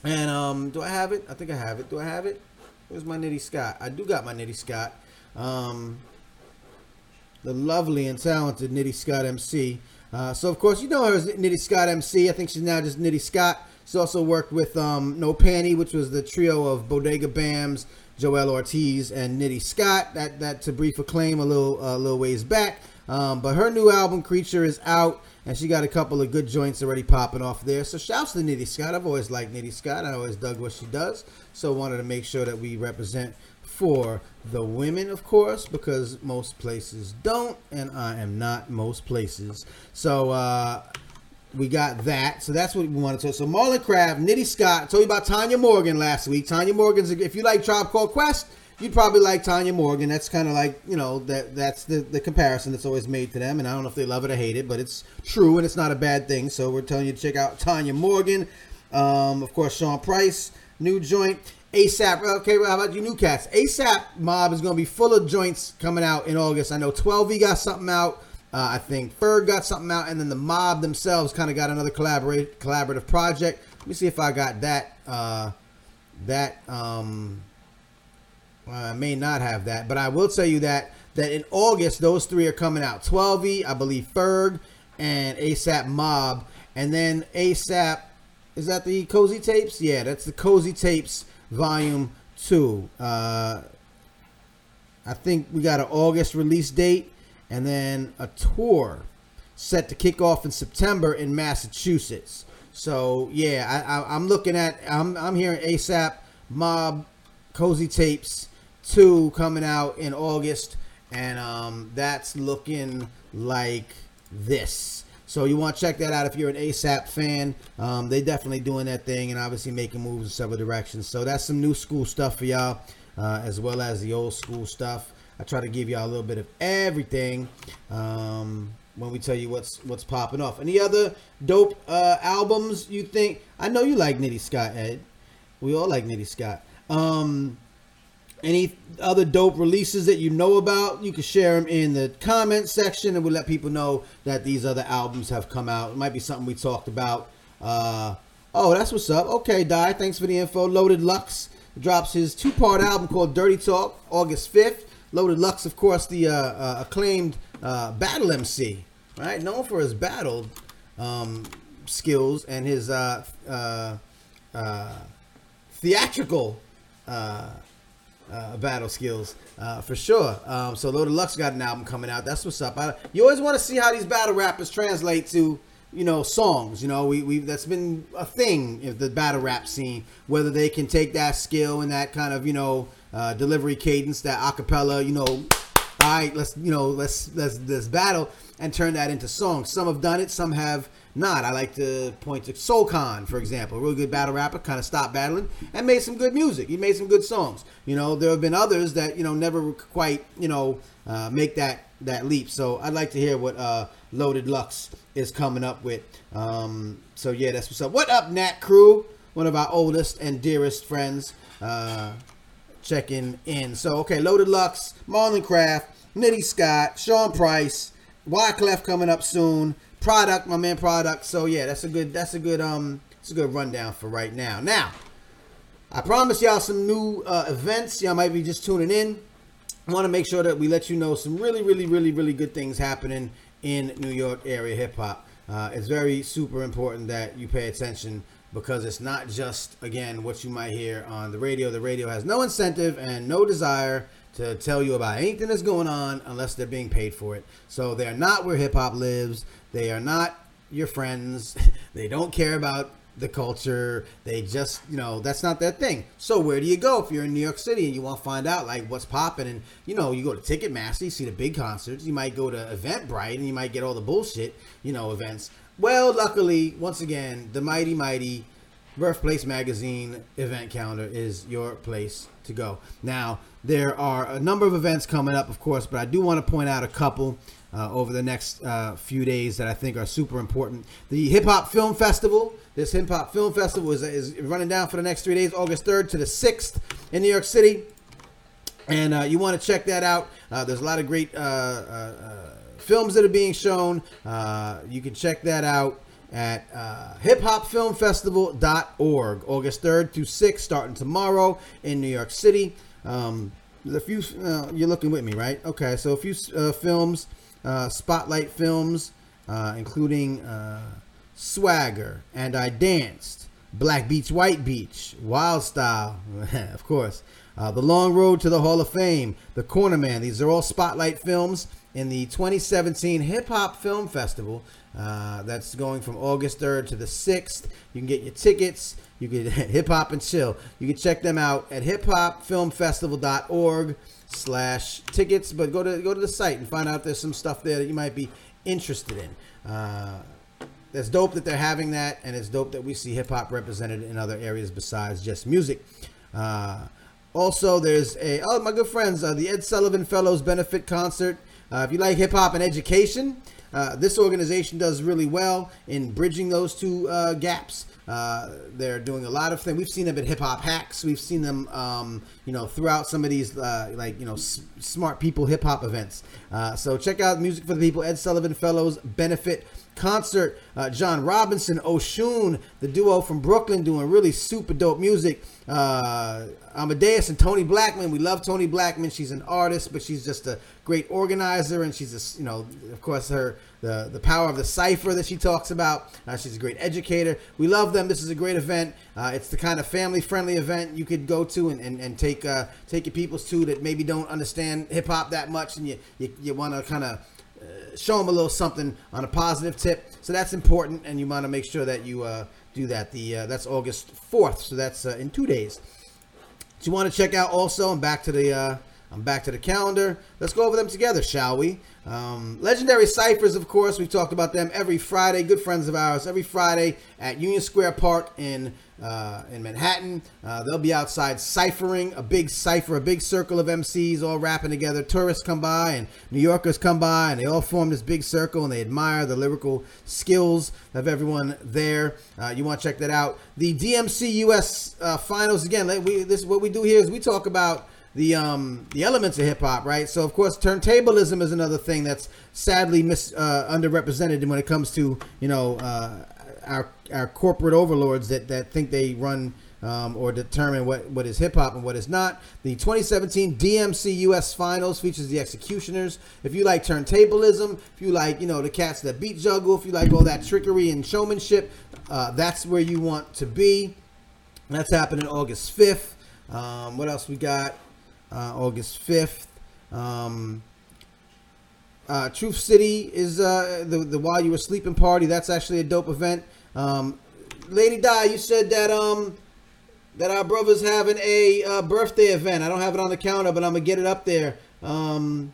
And um, do I have it? I think I have it. Do I have it? Where's my Nitty Scott? I do got my Nitty Scott. Um, the lovely and talented Nitty Scott MC. Uh, so of course you know her as Nitty Scott MC. I think she's now just Nitty Scott. She's also worked with um, No Panty, which was the trio of Bodega Bamz, Joell Ortiz, and Nitty Scott. That that to brief acclaim a little a uh, little ways back. Um, but her new album Creature is out and she got a couple of good joints already popping off there. So shouts to Nitty Scott. I've always liked Nitty Scott. I always dug what she does. So wanted to make sure that we represent for the women, of course, because most places don't, and I am not most places. So uh, we got that. So that's what we wanted to. So Marlon Craft, Nitty Scott. Told you about Tanya Morgan last week. Tanya Morgan's. If you like Tribe Called Quest you'd probably like Tanya Morgan. That's kind of like you know that that's the the comparison that's always made to them. And I don't know if they love it or hate it, but it's true and it's not a bad thing. So we're telling you to check out Tanya Morgan. Um, of course, Sean Price, new joint. ASAP. Okay, well, how about you new cats? ASAP Mob is going to be full of joints coming out in August. I know Twelvyy got something out. Uh, I think Ferg got something out, and then the Mob themselves kind of got another collaborate collaborative project. Let me see if I got that. Uh, that um, I may not have that, but I will tell you that that in August those three are coming out. Twelvyy, I believe Ferg and ASAP Mob, and then ASAP is that the Cozy Tapes? Yeah, that's the Cozy Tapes Volume Two. Uh, I think we got an August release date, and then a tour set to kick off in September in Massachusetts. So yeah, I, am looking at I'm I'm hearing ASAP Mob, Cozy Tapes, 2 coming out in August, and um, that's looking like this. So you want to check that out if you're an ASAP fan. Um, they definitely doing that thing and obviously making moves in several directions. So that's some new school stuff for y'all, uh, as well as the old school stuff. I try to give y'all a little bit of everything um, when we tell you what's what's popping off. Any other dope uh, albums you think? I know you like Nitty Scott, Ed. We all like Nitty Scott. Um, Any other dope releases that you know about, you can share them in the comment section, and we'll let people know that these other albums have come out. It might be something we talked about. Uh, oh, that's what's up. Okay, Dii, thanks for the info. Loaded Lux drops his two-part album called Dirty Talk August 5th. Loaded Lux, of course, the uh, uh, acclaimed uh, battle MC, right? Known for his battle um, skills and his uh, uh, theatrical uh, uh, battle skills uh, for sure. Um, so Loaded Lux got an album coming out. That's what's up. I, you always want to see how these battle rappers translate to you know songs. You know we we that's been a thing in the battle rap scene. Whether they can take that skill and that kind of you know uh, delivery cadence, that acapella, you know, all right, let's you know let's let's let's battle and turn that into songs. Some have done it, some have not. I like to point to Soul Khan, for example, a really good battle rapper, kind of stopped battling and made some good music. He made some good songs. You know, there have been others that you know never quite you know uh, make that that leap. So I'd like to hear what uh, Loaded Lux is coming up with. Um, so yeah, that's what's up. What up, Nat Crew? One of our oldest and dearest friends. Uh, checking in. So okay, Loaded Lux, Marlon Craft, Nitty Scott, Sean Price, Wyclef coming up soon. Produkt, my man Produkt. So yeah, that's a good that's a good um it's a good rundown for right now. Now, I promise y'all some new uh, events. Y'all might be just tuning in. I want to make sure that we let you know some really, really, really, really good things happening in New York area hip hop. Uh, it's very super important that you pay attention because it's not just again what you might hear on the radio. The radio has no incentive and no desire to tell you about anything that's going on unless they're being paid for it. So they're not where hip hop lives. They are not your friends. <laughs> they don't care about the culture. They just, you know, that's not their thing. So where do you go if you're in New York City and you want to find out like what's popping? And you know, you go to Ticketmaster, you see the big concerts. You might go to Eventbrite and you might get all the bullshit, you know, events. Well, luckily, once again, the mighty mighty Birthplace Magazine event calendar is your place to go. Now, there are a number of events coming up, of course, but I do want to point out a couple uh, over the next uh, few days that I think are super important. The Hip Hop Film Festival. This Hip Hop Film Festival is, is running down for the next three days, August 3rd to the 6th in New York City. And uh, you want to check that out. Uh, there's a lot of great uh, uh, films that are being shown. you can check that out at uh, hiphopfilmfestival.org, August 3rd to 6th, starting tomorrow in New York City. Um, a few, uh, you're looking with me, right? Okay, so a few uh, films, uh, spotlight films, uh, including uh, Swagger, And I Danced, Black Beach, White Beach, Wild Style, <laughs> of course, The Long Road to the Hall of Fame, The Corner Man. These are all spotlight films in the 2017 Hip Hop Film Festival. Uh, that's going from August 3rd to the 6th. You can get your tickets. You can <laughs> hip hop and chill. You can check them out at hiphopfilmfestival.org slash tickets. But go to go to the site and find out there's some stuff there that you might be interested in. Uh, that's dope that they're having that, and it's dope that we see hip hop represented in other areas besides just music. Uh, also, there's a oh my good friends, uh, the Ed Sullivan Fellows benefit concert. Uh, if you like hip hop and education, uh, this organization does really well in bridging those two uh, gaps. Uh, they're doing a lot of things. We've seen them at Hip Hop Hacks. We've seen them, um, you know, throughout some of these, uh, like, you know, s- smart people hip hop events. Uh, so check out Music for the People, Ed Sullivan Fellows Benefit Concert. Uh, John Robinson, Oshun, the duo from Brooklyn, doing really super dope music. Uh, Amadeus and Toni Blackman. We love Toni Blackman. She's an artist, but she's just a great organizer, and she's a, you know, of course, her the the power of the cipher that she talks about. Uh, she's a great educator. We love them. This is a great event. Uh, it's the kind of family friendly event you could go to and, and, and take uh, take your peoples to that maybe don't understand hip hop that much, and you you, you want to kind of uh, show them a little something on a positive tip. So that's important, and you want to make sure that you uh, do that. The uh, that's August fourth, so that's uh, in two days. So you want to check out also. I'm back to the uh, I'm back to the calendar. Let's go over them together, shall we? Um, Legendary Ciphers, of course, we've talked about them every Friday. Good friends of ours, every Friday at Union Square Park in uh, in Manhattan. Uh, they'll be outside ciphering a big cipher, a big circle of MCs all rapping together. Tourists come by and New Yorkers come by, and they all form this big circle and they admire the lyrical skills of everyone there. Uh, you want to check that out. The DMC US uh, finals again. We, this what we do here is we talk about the um the elements of hip hop, right? So of course, turntablism is another thing that's sadly mis uh, underrepresented when it comes to you know uh, our our corporate overlords that that think they run. Um, or determine what, what is hip hop and what is not. The 2017 DMC US Finals features the X-Ecutioners. If you like turntablism, if you like you know the cats that beat juggle, if you like all that trickery and showmanship, uh, that's where you want to be. That's happening August 5th. Um, what else we got? Uh, August 5th. Um, uh, Truth City is uh, the the While You Were Sleeping party. That's actually a dope event. Um, Lady Dii, you said that um that our brother's having a uh, birthday event. I don't have it on the counter, but I'm gonna get it up there. Um,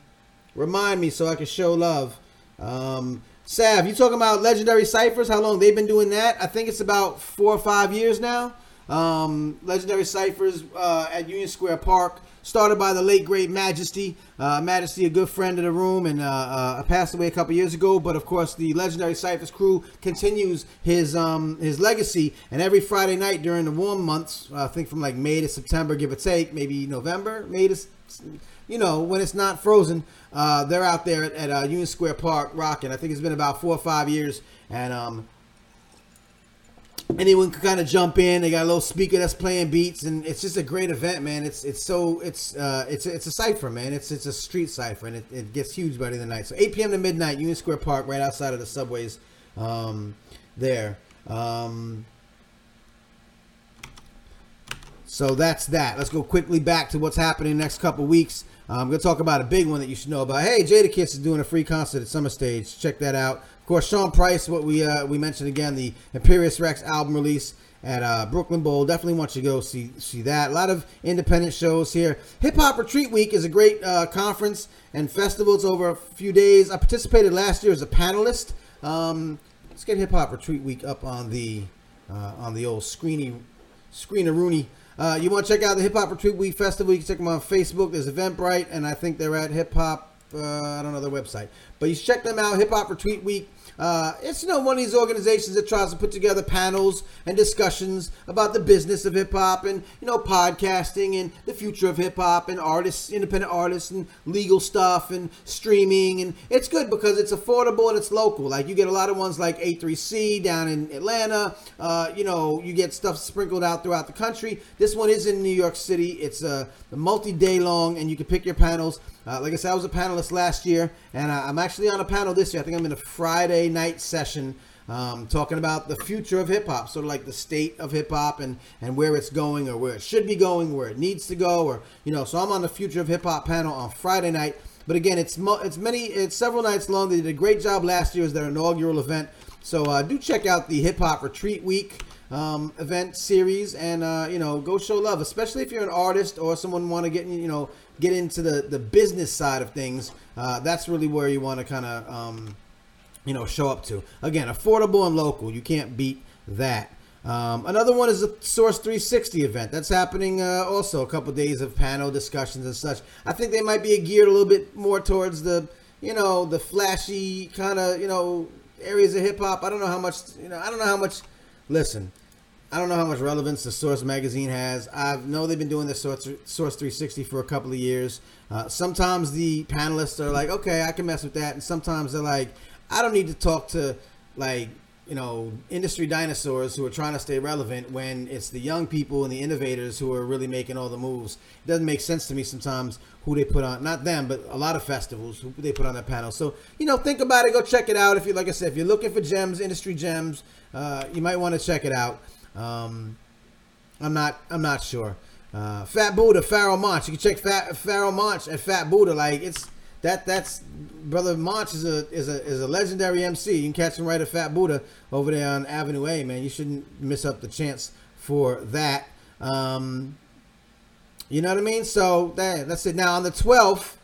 remind me so I can show love. Um, Sav, you talking about legendary ciphers? How long they've been doing that? I think it's about four or five years now. Um, legendary ciphers uh, at Union Square Park, started by the late great Majesty. Uh, Majesty, a good friend of the room, and uh, uh, passed away a couple years ago. But of course, the legendary ciphers crew continues his um, his legacy. And every Friday night during the warm months, I think from like May to September, give or take, maybe November, May to you know, when it's not frozen, uh, they're out there at, at uh, Union Square Park rocking. I think it's been about four or five years, and um, anyone can kind of jump in. They got a little speaker that's playing beats, and it's just a great event, man. It's it's so it's uh, it's it's a cipher, man. It's it's a street cipher, and it, it gets huge by the end of the night. So 8 p.m. to midnight, Union Square Park, right outside of the subways, um, there. Um, so that's that. Let's go quickly back to what's happening next couple weeks. Uh, I'm going to talk about a big one that you should know about. Hey, Jadakiss is doing a free concert at Summer Stage. Check that out. Of course, Sean Price, what we uh, we mentioned again, the Imperius Rex album release at uh, Brooklyn Bowl. Definitely want you to go see see that. A lot of independent shows here. Hip Hop Retreat Week is a great uh, conference and festival. It's over a few days. I participated last year as a panelist. Um, let's get Hip Hop Retreat Week up on the uh, on the old screeny screener Rooney. Uh, you want to check out the Hip Hop Retreat Week Festival? You can check them on Facebook. There's Eventbrite, and I think they're at Hip Hop. Uh, I don't know their website, but you check them out. Hip Hop Retreat Week. Uh, it's you know one of these organizations that tries to put together panels and discussions about the business of hip hop and you know podcasting and the future of hip hop and artists, independent artists and legal stuff and streaming and it's good because it's affordable and it's local. Like you get a lot of ones like A3C down in Atlanta. Uh, you know you get stuff sprinkled out throughout the country. This one is in New York City. It's a, a multi-day long and you can pick your panels. Uh, like I said, I was a panelist last year, and uh, I'm actually on a panel this year. I think I'm in a Friday night session um, talking about the future of hip hop, sort of like the state of hip hop and, and where it's going, or where it should be going, where it needs to go, or you know. So I'm on the future of hip hop panel on Friday night. But again, it's mo- it's many, it's several nights long. They did a great job last year as their inaugural event. So uh, do check out the Hip Hop Retreat Week um, event series, and uh, you know, go show love, especially if you're an artist or someone want to get you know get into the the business side of things. Uh, that's really where you want to kind of um, you know show up to. Again, affordable and local. You can't beat that. Um, another one is the Source 360 event. That's happening uh, also a couple days of panel discussions and such. I think they might be geared a little bit more towards the, you know, the flashy kind of, you know, areas of hip hop. I don't know how much, you know, I don't know how much. Listen, I don't know how much relevance the Source magazine has. I know they've been doing Source, Source 360 for a couple of years. Uh, sometimes the panelists are like, okay, I can mess with that, and sometimes they're like, I don't need to talk to like you know industry dinosaurs who are trying to stay relevant when it's the young people and the innovators who are really making all the moves. It doesn't make sense to me sometimes who they put on, not them, but a lot of festivals who they put on that panel. So you know, think about it. Go check it out. If you like I said, if you're looking for gems, industry gems, uh, you might want to check it out. Um, I'm not. I'm not sure. Uh, Fat Buddha, Pharoahe Monch. You can check Fat Pharoahe Monch and Fat Buddha. Like it's that. That's brother Monch is a is a is a legendary MC. You can catch him right at Fat Buddha over there on Avenue A. Man, you shouldn't miss up the chance for that. Um, you know what I mean? So that, that's it. Now on the 12th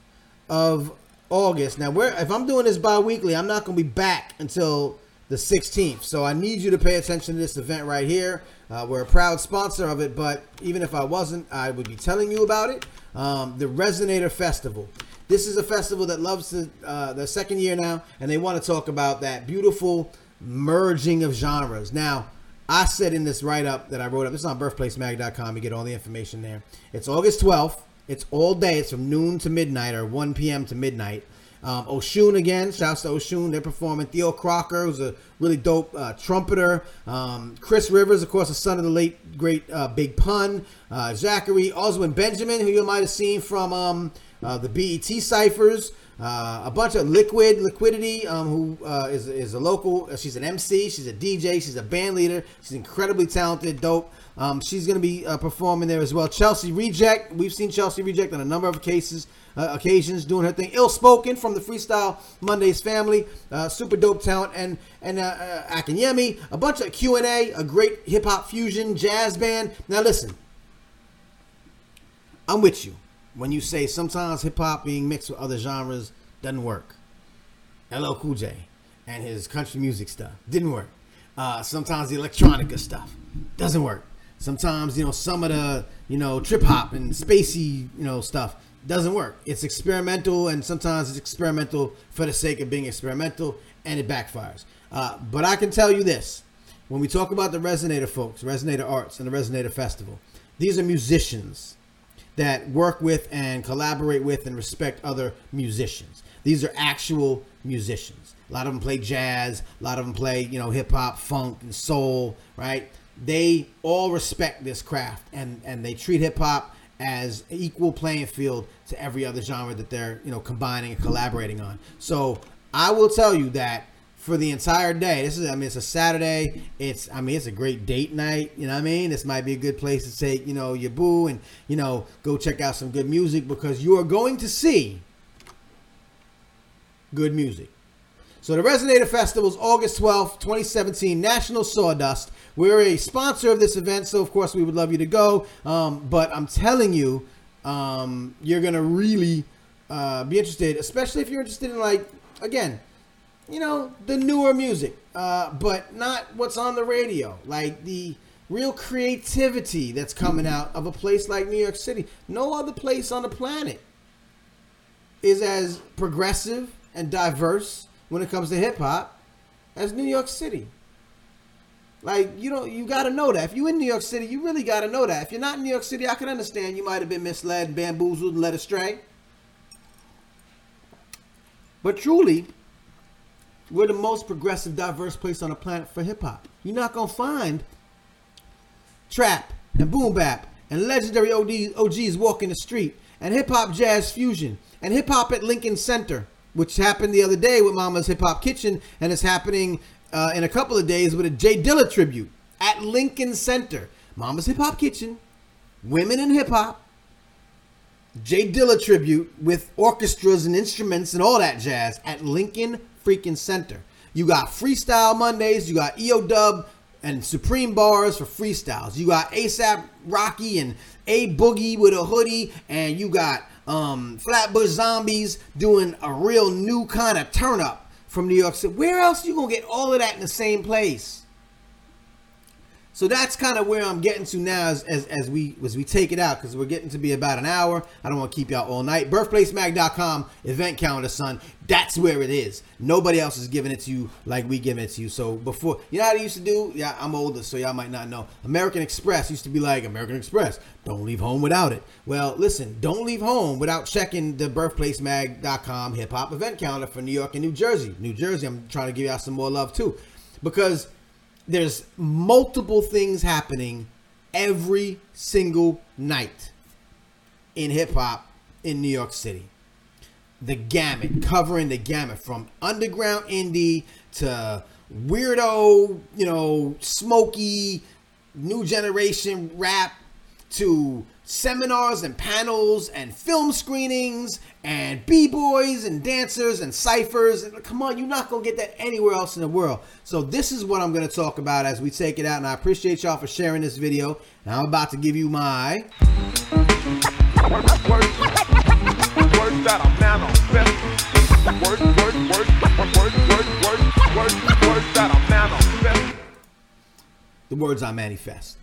of August. Now where if I'm doing this bi-weekly, I'm not gonna be back until the 16th. So I need you to pay attention to this event right here. Uh, we're a proud sponsor of it, but even if I wasn't, I would be telling you about it. Um, the Resonator Festival. This is a festival that loves the, uh, the second year now, and they want to talk about that beautiful merging of genres. Now, I said in this write up that I wrote up, this is on birthplacemag.com. You get all the information there. It's August 12th It's all day. It's from noon to midnight or 1 p.m. to midnight. Um, Oshun again, shouts to Oshun. They're performing. Theo Croker, who's a really dope uh, trumpeter. Um, Chris Rivers, of course, the son of the late great uh, Big Pun. Uh, Zachary Oswin Benjamin, who you might have seen from um, uh, the BET ciphers. Uh, a bunch of liquid liquidity um, who uh, is is a local she's an mc she's a dj she's a band leader she's incredibly talented dope um, she's going to be performing there as well chelsea reject we've seen chelsea reject on a number of cases uh, occasions doing her thing ill spoken from the freestyle mondays family uh, super dope talent and and uh, uh, Akinyemi, a bunch of q&a a great hip-hop fusion jazz band now listen i'm with you when you say sometimes hip hop being mixed with other genres doesn't work. LL Cool J and his country music stuff didn't work. Uh, sometimes the electronica stuff doesn't work. Sometimes you know some of the you know trip hop and spacey you know stuff doesn't work. It's experimental and sometimes it's experimental for the sake of being experimental and it backfires. Uh, but I can tell you this: when we talk about the Resonator folks, Resonator Arts, and the Resonator Festival, these are musicians that work with and collaborate with and respect other musicians. These are actual musicians. A lot of them play jazz, a lot of them play, you know, hip hop, funk, and soul, right? They all respect this craft and and they treat hip hop as equal playing field to every other genre that they're, you know, combining and collaborating on. So, I will tell you that for the entire day. This is, I mean, it's a Saturday. It's, I mean, it's a great date night. You know what I mean? This might be a good place to take, you know, your boo and, you know, go check out some good music because you are going to see good music. So the Resonator Festival is August 12th, 2017, National Sawdust. We're a sponsor of this event, so of course we would love you to go. Um, but I'm telling you, um, you're gonna really uh, be interested, especially if you're interested in like, again, you know, the newer music, uh, but not what's on the radio. Like the real creativity that's coming out of a place like New York City. No other place on the planet is as progressive and diverse when it comes to hip hop as New York City. Like you don't, you got to know that. If you're in New York City, you really got to know that. If you're not in New York City, I can understand you might have been misled, bamboozled, and led astray. But truly, we're the most progressive, diverse place on the planet for hip hop. You're not gonna find trap and boom bap and legendary OGs walking the street and hip hop jazz fusion and hip hop at Lincoln Center, which happened the other day with Mama's Hip Hop Kitchen, and it's happening uh, in a couple of days with a Jay Dilla tribute at Lincoln Center. Mama's Hip Hop Kitchen, Women in Hip Hop, Jay Dilla tribute with orchestras and instruments and all that jazz at Lincoln freaking center. You got Freestyle Mondays, you got EO Dub and Supreme Bars for freestyles. You got ASAP Rocky and A Boogie with a hoodie, and you got um, Flatbush Zombies doing a real new kind of turn up from New York City. Where else you gonna get all of that in the same place? So that's kind of where I'm getting to now as, as, as we as we take it out because we're getting to be about an hour. I don't want to keep y'all all night. Birthplacemag.com event calendar, son. That's where it is. Nobody else is giving it to you like we give it to you. So before you know how they used to do? Yeah, I'm older, so y'all might not know. American Express used to be like American Express. Don't leave home without it. Well, listen, don't leave home without checking the birthplacemag.com hip hop event calendar for New York and New Jersey. New Jersey, I'm trying to give y'all some more love too, because there's multiple things happening every single night in hip hop in New York City. The gamut, covering the gamut from underground indie to weirdo, you know, smoky, new generation rap to seminars and panels and film screenings and b-boys and dancers and ciphers come on you're not gonna get that anywhere else in the world so this is what i'm gonna talk about as we take it out and i appreciate y'all for sharing this video and i'm about to give you my the words i manifest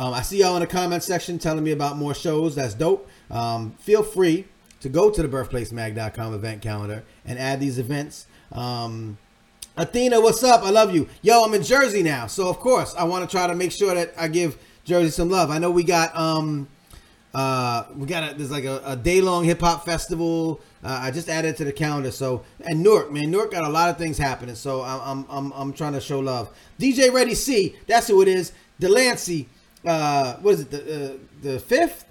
um, I see y'all in the comment section telling me about more shows. That's dope. Um, feel free to go to the birthplacemag.com event calendar and add these events. Um, Athena, what's up? I love you. Yo, I'm in Jersey now. So, of course, I want to try to make sure that I give Jersey some love. I know we got um, Uh, we got a, there's like a, a day long hip hop festival. Uh, I just added it to the calendar. So and Newark, man, Newark got a lot of things happening. So I'm I'm I'm, I'm trying to show love. DJ Ready C, that's who it is. Delancey, uh, what is it? The uh, the fifth.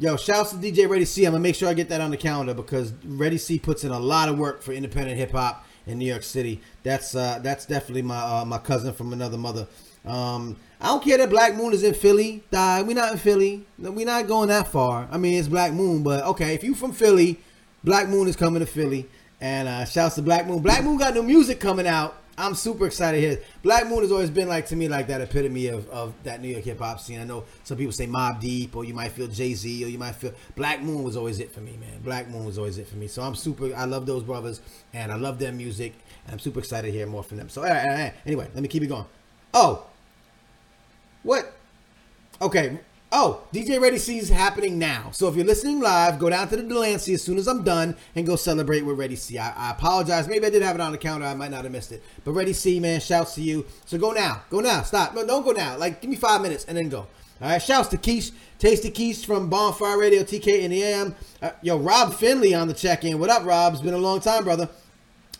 Yo, shouts to DJ Ready C. I'm gonna make sure I get that on the calendar because Ready C puts in a lot of work for independent hip hop in New York City. That's uh, that's definitely my uh, my cousin from another mother. Um, I don't care that Black Moon is in Philly. Dii, we not in Philly. We're not going that far. I mean, it's Black Moon, but okay, if you from Philly, Black Moon is coming to Philly. And uh, shouts to Black Moon. Black Moon got new music coming out. I'm super excited here. Black Moon has always been like to me like that epitome of, of that New York hip hop scene. I know some people say Mobb Deep, or you might feel Jay Z, or you might feel Black Moon was always it for me, man. Black Moon was always it for me. So I'm super. I love those brothers, and I love their music, and I'm super excited to hear more from them. So right, all right, anyway, let me keep it going. Oh, what? Okay. Oh, DJ Ready C's happening now. So if you're listening live, go down to the Delancey as soon as I'm done and go celebrate with Ready C. I, apologize. Maybe I did have it on the counter. I might not have missed it. But Ready C, man, shouts to you. So go now. Go now. Stop. No, don't go now. Like, give me five minutes and then go. All right. Shouts to Keish, Tasty Keish from Bonfire Radio, TK in the AM. Uh, yo, Rob Finley on the check in. What up, Rob? It's been a long time, brother.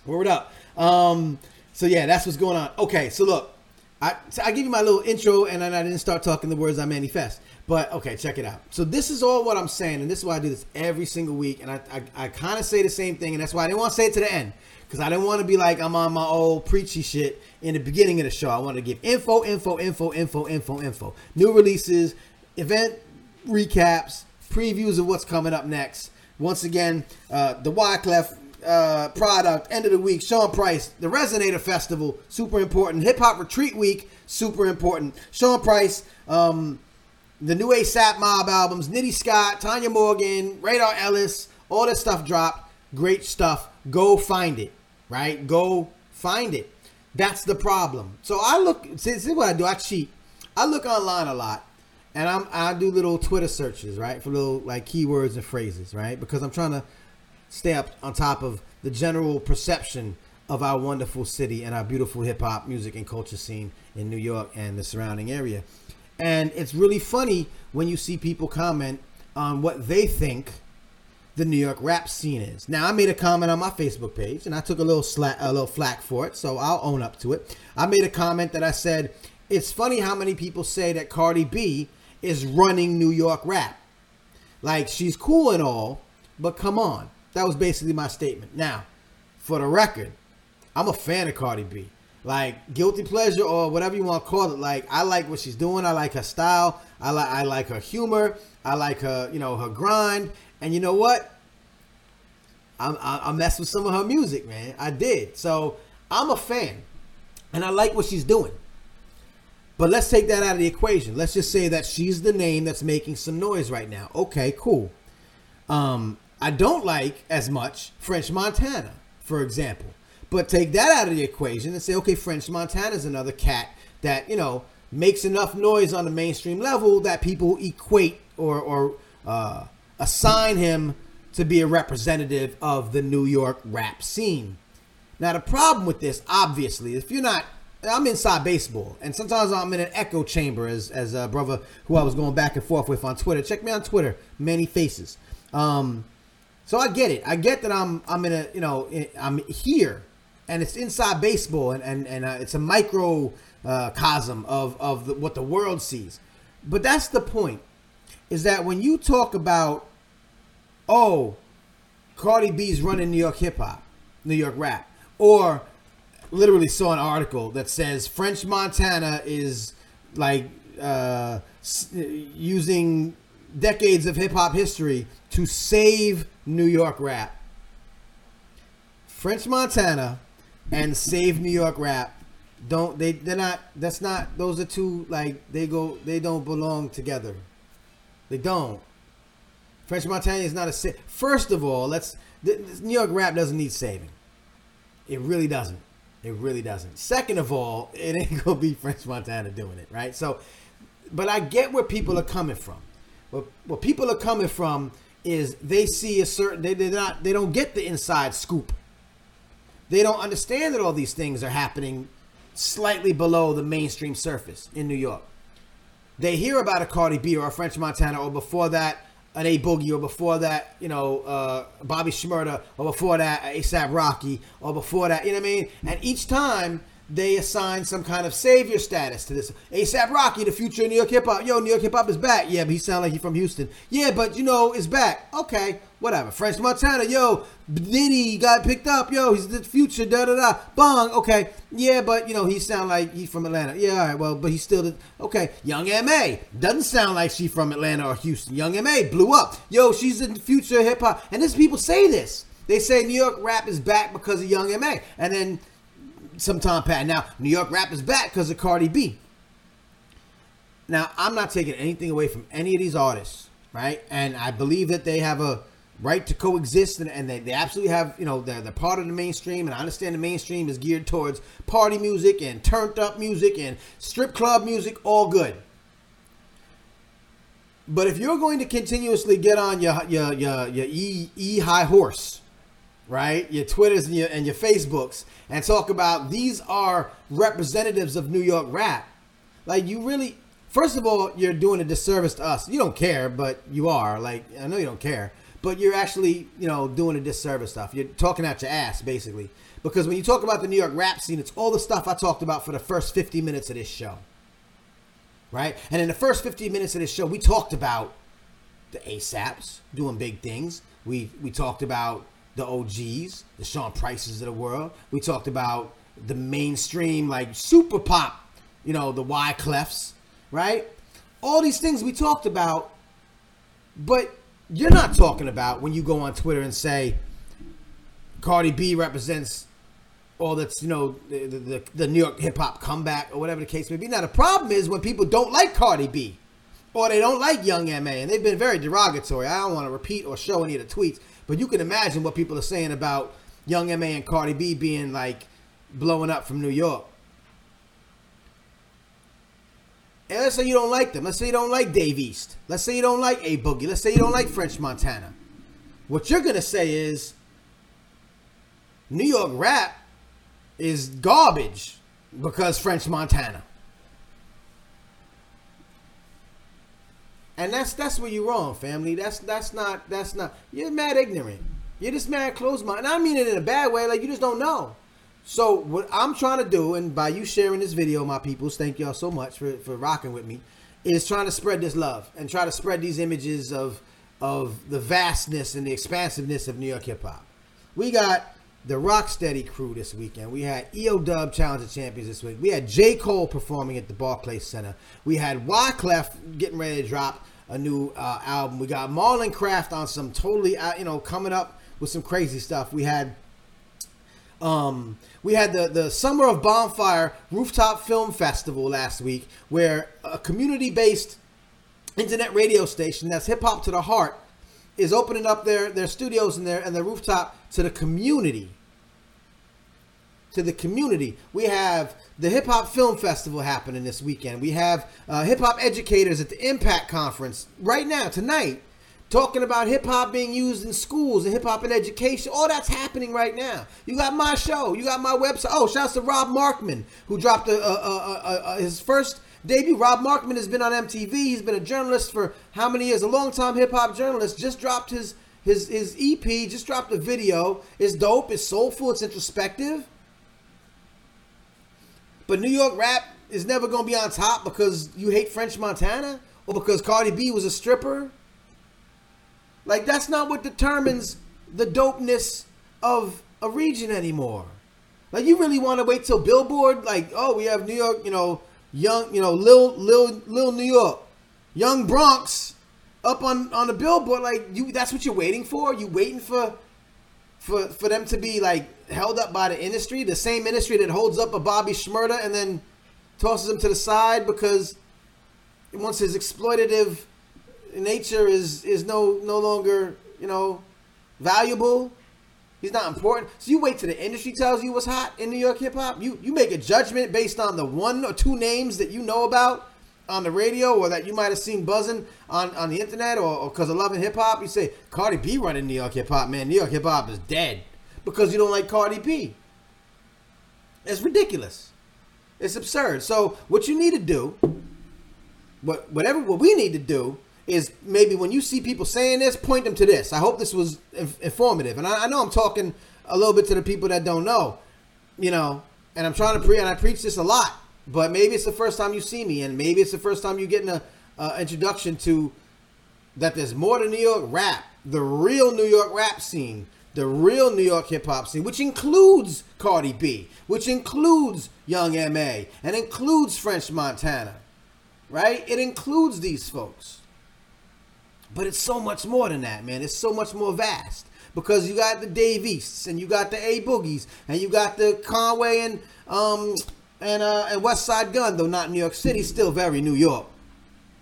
Word up. Um, so yeah, that's what's going on. Okay, so look, I so I give you my little intro, and then I didn't start talking the words I manifest. But okay, check it out. So this is all what I'm saying, and this is why I do this every single week, and I I, I kind of say the same thing, and that's why I didn't want to say it to the end because I didn't want to be like I'm on my old preachy shit in the beginning of the show. I wanted to give info, info, info, info, info, info, new releases, event recaps, previews of what's coming up next. Once again, uh, the Wyclef uh, Produkt, end of the weak, Sean Price, the Resonator Festival, super important. Hip Hop Retreat Week, super important. Sean Price, um, the new ASAP Mob albums, Nitty Scott, Tanya Morgan, Radar Ellis, all that stuff dropped. Great stuff. Go find it, right? Go find it. That's the problem. So I look, see, see what I do. I cheat. I look online a lot, and I'm I do little Twitter searches, right, for little like keywords and phrases, right, because I'm trying to stay up on top of the general perception of our wonderful city and our beautiful hip hop music and culture scene in New York and the surrounding area. And it's really funny when you see people comment on what they think the New York rap scene is. Now, I made a comment on my Facebook page, and I took a little slack, a little flack for it, so I'll own up to it. I made a comment that I said, "It's funny how many people say that Cardi B is running New York rap. Like she's cool and all, but come on." That was basically my statement. Now, for the record, I'm a fan of Cardi B like guilty pleasure or whatever you want to call it. Like I like what she's doing. I like her style. I like I like her humor. I like her, you know, her grind. And you know what? I'm I, I messed with some of her music, man. I did. So I'm a fan, and I like what she's doing. But let's take that out of the equation. Let's just say that she's the name that's making some noise right now. Okay, cool. Um, I don't like as much French Montana, for example. But take that out of the equation and say, okay, French Montana is another cat that, you know, makes enough noise on the mainstream level that people equate or, or uh, assign him to be a representative of the New York rap scene. Now, the problem with this, obviously, if you're not, I'm inside baseball, and sometimes I'm in an echo chamber, as as a brother who I was going back and forth with on Twitter. Check me on Twitter, Manny Faces. Um, so I get it. I get that I'm I'm in a you know I'm here and it's inside baseball, and and, and uh, it's a microcosm uh, of of the, what the world sees. But that's the point, is that when you talk about, oh, Cardi B's running New York hip hop, New York rap, or literally saw an article that says French Montana is like uh, using decades of hip hop history to save New York rap. French Montana and Save New York Rap. Don't they they're not that's not those are two like they go they don't belong together. They don't. French montana is not a first of all let's new york rap doesn't need saving. It really doesn't. It really doesn't. Second of all it ain't gonna be french montana doing it right? So but i get where people are coming from. What, what people are coming from is they see a certain they, they're not they don't get the inside scoop they don't understand that all these things are happening slightly below the mainstream surface in New York. They hear about a Cardi B or a French Montana, or before that, an A Boogie, or before that, you know, uh, Bobby Shmurda, or before that, ASAP Rocky, or before that, you know what I mean? And each time they assign some kind of savior status to this. ASAP Rocky, the future of New York hip hop. Yo, New York hip hop is back. Yeah, but he sound like he's from Houston. Yeah, but you know, it's back. Okay, whatever. French Montana, yo, Diddy got picked up. Yo, he's the future. Da da da. Bong. Okay, yeah, but you know, he sound like he's from Atlanta. Yeah, all right. Well, but he's still the okay. Young Ma doesn't sound like she from Atlanta or Houston. Young Ma blew up. Yo, she's the future hip hop. And this people say this. They say New York rap is back because of Young Ma, and then some time past. Now, New York rap is back because of Cardi B. Now, I'm not taking anything away from any of these artists, right? And I believe that they have a right to coexist and, and they, they absolutely have, you know, they're, they're part of the mainstream. And I understand the mainstream is geared towards party music and turned up music and strip club music, all good. But if you're going to continuously get on your your your, your e, e high horse, right? Your Twitters and your and your Facebooks and talk about these are representatives of New York rap. Like you really first of all, you're doing a disservice to us. You don't care, but you are. Like I know you don't care, but you're actually, you know, doing a disservice stuff. You're talking out your ass basically. Because when you talk about the New York rap scene, it's all the stuff I talked about for the first 50 minutes of this show. Right? And in the first 50 minutes of this show, we talked about the ASAPs doing big things. We we talked about the OGs, the Sean Prices of the world. We talked about the mainstream, like super pop, you know, the Wyclefs, right? All these things we talked about, but you're not talking about when you go on Twitter and say Cardi B represents all that's, you know, the, the, the New York hip hop comeback or whatever the case may be. Now, the problem is when people don't like Cardi B or they don't like Young MA, and they've been very derogatory. I don't want to repeat or show any of the tweets, but you can imagine what people are saying about Young Ma and Cardi B being like blowing up from New York. And let's say you don't like them. Let's say you don't like Dave East. Let's say you don't like A Boogie. Let's say you don't like French Montana. What you're gonna say is New York rap is garbage because French Montana. And that's that's where you're wrong, family. That's that's not that's not. You're mad ignorant. You're just mad closed minded. And I mean it in a bad way. Like you just don't know. So what I'm trying to do, and by you sharing this video, my peoples, thank y'all so much for, for rocking with me, is trying to spread this love and try to spread these images of of the vastness and the expansiveness of New York hip hop. We got the Rocksteady crew this weekend. We had EO Dub Challenge Champions this week. We had J. Cole performing at the Barclays Center. We had Wyclef getting ready to drop a new uh, album. We got Marlon Craft on some totally, uh, you know, coming up with some crazy stuff. We had, um, we had the the Summer of Bonfire Rooftop Film Festival last week, where a community-based internet radio station that's hip hop to the heart is opening up their their studios and their and their rooftop to the community. To the community, we have the Hip Hop Film Festival happening this weekend. We have uh, hip hop educators at the Impact Conference right now, tonight, talking about hip hop being used in schools and hip hop in education. All that's happening right now. You got my show, you got my website. Oh, shouts to Rob Markman, who dropped a, a, a, his first debut. Rob Markman has been on MTV. He's been a journalist for how many years? A long time hip hop journalist. Just dropped his his his EP. Just dropped a video. It's dope. It's soulful. It's introspective. But New York rap is never gonna be on top because you hate French Montana or because Cardi B was a stripper. Like that's not what determines the dopeness of a region anymore. Like you really want to wait till Billboard? Like oh we have New York, you know, young, you know, Lil Lil Lil New York, Young Bronx, up on on the Billboard. Like you, that's what you're waiting for. You waiting for for for them to be like held up by the industry, the same industry that holds up a Bobby Shmurda and then tosses him to the side because once his exploitative nature is is no no longer you know valuable. He's not important. So you wait till the industry tells you what's hot in New York hip hop. You you make a judgment based on the one or two names that you know about on the radio or that you might have seen buzzing on, on the internet or because of loving hip hop. You say Cardi B running New York hip hop, man. New York hip hop is dead because you don't like Cardi B. It's ridiculous. It's absurd. So what you need to do, what whatever what we need to do is maybe when you see people saying this, point them to this. I hope this was informative, and I, I know I'm talking a little bit to the people that don't know, you know, and I'm trying to pre and I preach this a lot, but maybe it's the first time you see me, and maybe it's the first time you're getting a uh, introduction to that. There's more to New York rap, the real New York rap scene, the real New York hip hop scene, which includes Cardi B, which includes Young M.A., and includes French Montana, right? It includes these folks. But it's so much more than that, man. It's so much more vast because you got the Dave Easts and you got the A Boogies and you got the Conway and um and uh and Westside Gunn, though not New York City, still very New York.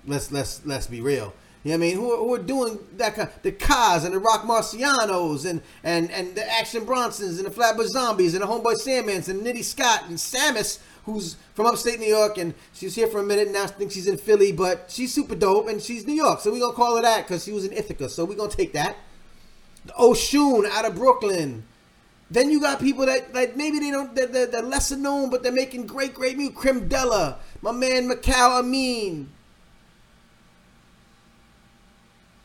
Let's let's let's be real. You know I mean? Who are, who are doing that kind the Cars and the Roc Marcianos and and and the Action Bronsons and the Flatbush Zombies and the Homeboy Sandmans and Nitty Scott and Sammus who's from upstate New York and she's here for a minute now. I think she's in Philly, but she's super dope and she's New York, so we're gonna call her that because she was in Ithaca. So we're gonna take that. The Oshun out of Brooklyn. Then you got people that like maybe they don't they're, they're, they're lesser known, but they're making great, great music. Crim Della, my man Macau Amin.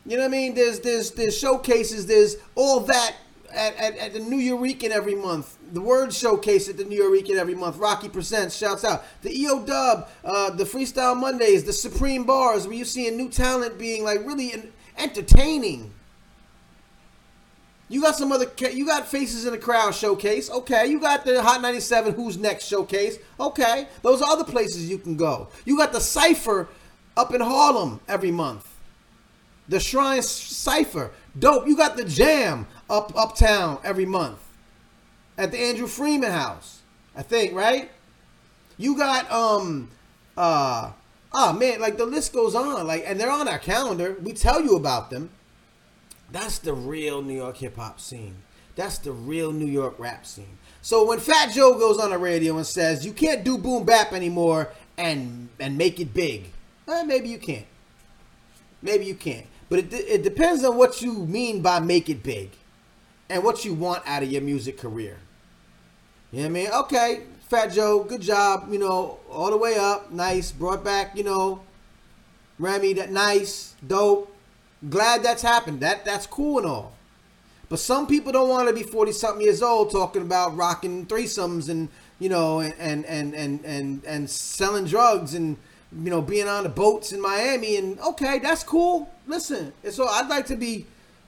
You know what I mean? There's there's there's showcases, there's all that at, at, at the Nuyorican every month. The word showcase at the Nuyorican every month. Rocky Presents shouts out. The EO Dub, uh, the Freestyle Mondays, the Supreme Bars, where you're seeing new talent being like really entertaining. You got some other, you got Faces in the Crowd showcase. Okay. You got the Hot 97 Who's Next showcase. Okay. Those are other places you can go. You got the Cypher up in Harlem every month. The Shrine Cypher. Dope. You got the Jam up uptown every month at the Andrew Freedman house. I think, right? You got um uh oh man, like the list goes on. Like and they're on our calendar. We tell you about them. That's the real New York hip hop scene. That's the real New York rap scene. So when Fat Joe goes on the radio and says you can't do boom bap anymore and and make it big, eh, maybe you can't. Maybe you can't. But it, it depends on what you mean by make it big and what you want out of your music career. You know what I mean? Okay, Fat Joe, good job. You know, all the way up, nice. Brought back, you know, Remy, that nice, dope. Glad that's happened. That that's cool and all. But some people don't want to be forty something years old talking about rocking threesomes and you know and and and and and, and selling drugs and you know being on the boats in Miami and okay, that's cool. Listen, and so I'd like to be,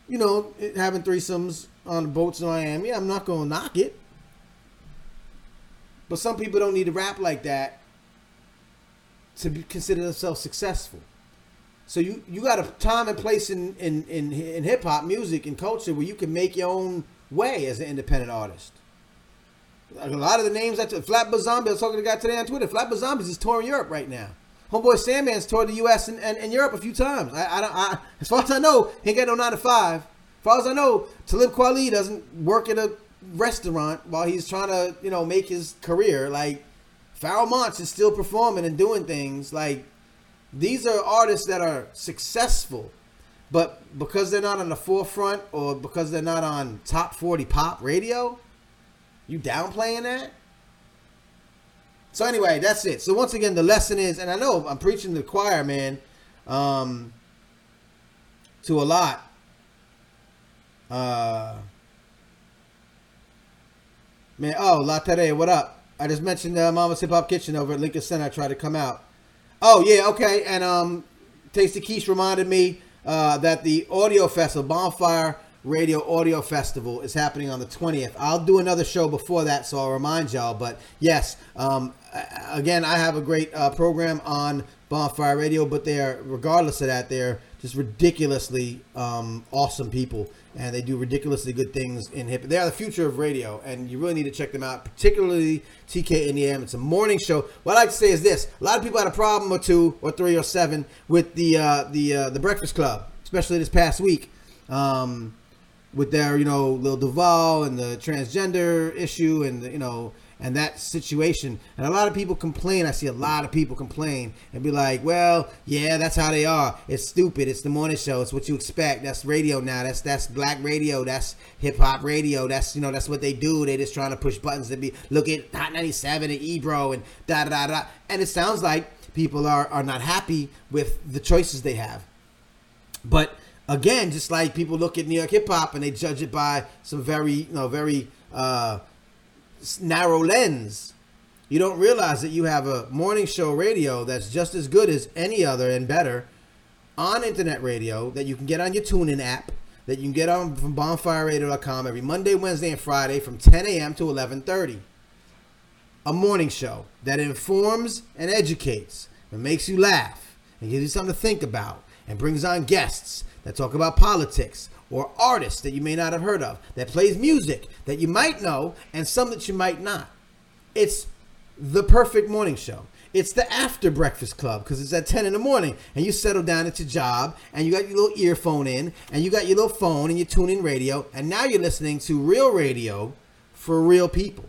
you know, having threesomes on the boats in Miami. I'm not gonna knock it. But some people don't need to rap like that to be, consider themselves successful. So you you got a time and place in in in, in hip hop music and culture where you can make your own way as an independent artist. a lot of the names that Flatbush Zombie, I was talking to the guy today on Twitter. Flatbush Zombies is touring Europe right now. Homeboy Sandman's toured the U.S. and, and, and Europe a few times. I, I, I, as far as I know, he ain't got no nine to five. As far as I know, Talib Kweli doesn't work at a restaurant while he's trying to, you know, make his career. Like Pharoahe Monch is still performing and doing things. Like these are artists that are successful, but because they're not on the forefront or because they're not on top 40 pop radio, you downplaying that? So anyway, that's it. So once again, the lesson is, and I know I'm preaching to the choir, man, um, to a lot. Uh, man, oh, La Terre, what up? I just mentioned uh, Mama's Hip Hop Kitchen over at Lincoln Center. I tried to come out. Oh yeah, okay. And um, Tasty Quiche reminded me uh, that the audio festival, Bonfire Radio Audio Festival, is happening on the 20th. I'll do another show before that, so I'll remind y'all. But yes, um, again, I have a great uh, program on Bonfire Radio, but they're regardless of that, they're just ridiculously um, awesome people, and they do ridiculously good things in hip. They are the future of radio, and you really need to check them out, particularly TK in the AM. It's a morning show. What I like to say is this: a lot of people had a problem or two, or three, or seven with the uh, the uh, the Breakfast Club, especially this past week. Um, with their, you know, Lil Duval and the transgender issue and, you know, and that situation. And a lot of people complain. I see a lot of people complain and be like, well, yeah, that's how they are. It's stupid. It's the morning show. It's what you expect. That's radio now. That's that's black radio. That's hip hop radio. That's you know that's what they do. They just trying to push buttons to be look at Hot 97 and Ebro and da da da da. And it sounds like people are are not happy with the choices they have. But again, just like people look at New York hip hop and they judge it by some very, you know, very uh, narrow lens, you don't realize that you have a morning show radio that's just as good as any other and better on internet radio that you can get on your TuneIn app, that you can get on from bonfireradio.com every Monday, Wednesday, and Friday from 10 a.m. to 11:30. A morning show that informs and educates and makes you laugh and gives you something to think about and brings on guests that talk about politics or artists that you may not have heard of, that plays music that you might know and some that you might not. It's the perfect morning show. It's the after breakfast club because it's at 10 in the morning and you settle down at your job and you got your little earphone in and you got your little phone and you tune in radio and now you're listening to real radio for real people.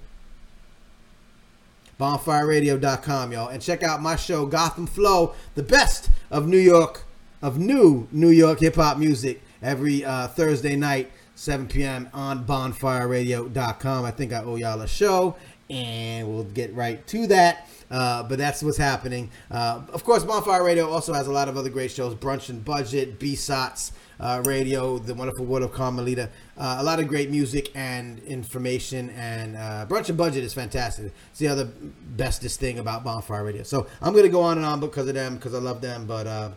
bonfireradio.com, y'all. And check out my show, Gotham Flow, the best of New York, of new New York hip hop music every uh, Thursday night, 7 p.m. on bonfireradio.com. I think I owe y'all a show, and we'll get right to that. Uh, but that's what's happening. Uh, of course, Bonfire Radio also has a lot of other great shows Brunch and Budget, BSOTs uh, Radio, The Wonderful World of Carmelita. Uh, a lot of great music and information. And uh, Brunch and Budget is fantastic. It's the other bestest thing about Bonfire Radio. So I'm going to go on and on because of them, because I love them. But uh,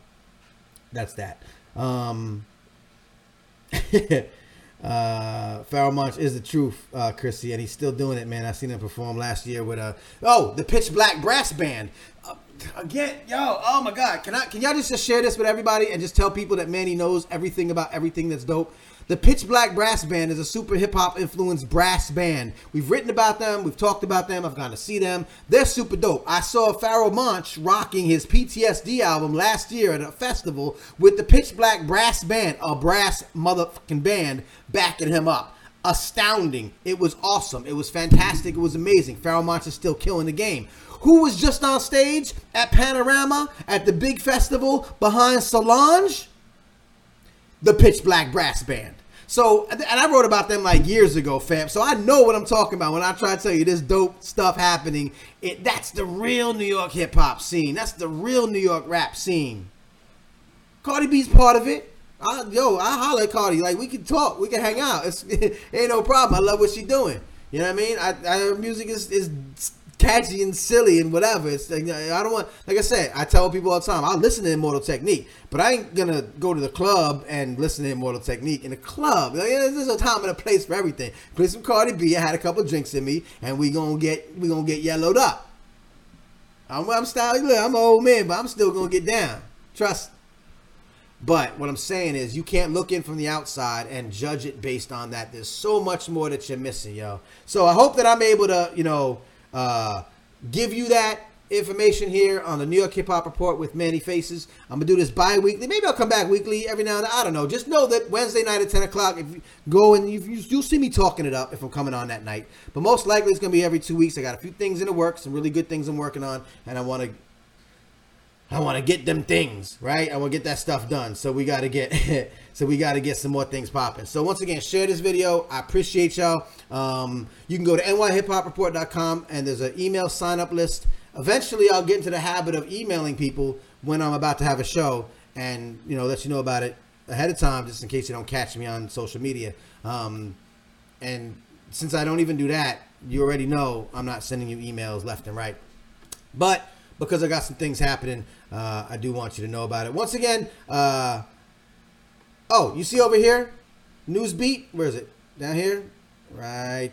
that's that. Um, <laughs> uh Pharoahe Monch is the truth, uh Chrissy, and he's still doing it, man. I seen him perform last year with a oh the Pitch Black Brass Band. Uh, again, yo, oh my God, can I can y'all just, just share this with everybody and just tell people that Manny knows everything about everything that's dope? The Pitch Black Brass Band is a super hip hop influenced brass band. We've written about them, we've talked about them, I've gone to see them. They're super dope. I saw Pharoahe Monch rocking his PTSD album last year at a festival with the Pitch Black Brass Band, a brass motherfucking band, backing him up. Astounding. It was awesome. It was fantastic. It was amazing. Pharoahe Monch is still killing the game. Who was just on stage at Panorama at the big festival behind Solange? the Pitch Black Brass Band. So, and I wrote about them like years ago, fam. So I know what I'm talking about when I try to tell you this dope stuff happening. It that's the real New York hip hop scene. That's the real New York rap scene. Cardi B's part of it. I, yo, I holler at Cardi. Like we can talk, we can hang out. It's <laughs> ain't no problem. I love what she doing. You know what I mean? I, I her music is is catchy and silly and whatever. It's like, I don't want, like I said, I tell people all the time, I listen to Immortal Technique, but I ain't gonna go to the club and listen to Immortal Technique in the club. Like, there's a time and a place for everything. Play some Cardi B. I had a couple drinks in me, and we gonna get we gonna get yellowed up. I'm, I'm. Look, I'm an old man, but I'm still gonna get down. Trust. But what I'm saying is, you can't look in from the outside and judge it based on that. There's so much more that you're missing, yo. So I hope that I'm able to, you know, uh, give you that information here on the New York Hip Hop Report with Manny Faces. I'm gonna do this bi-weekly. Maybe I'll come back weekly every now and then. I don't know. Just know that Wednesday night at 10 o'clock, if you go and you, you, you'll see me talking it up if I'm coming on that night. But most likely it's gonna be every two weeks. I got a few things in the works, some really good things I'm working on, and I want to I want to get them things right. I want to get that stuff done. So we got to get, <laughs> so we got to get some more things popping. So once again, share this video. I appreciate y'all. Um, you can go to nyhiphopreport.com and there's an email sign up list. Eventually, I'll get into the habit of emailing people when I'm about to have a show, and you know, let you know about it ahead of time, just in case you don't catch me on social media. Um, and since I don't even do that, you already know I'm not sending you emails left and right. But because I got some things happening, uh, I do want you to know about it. Once again, uh, oh, you see over here, Newsbeat. Where is it? Down here, right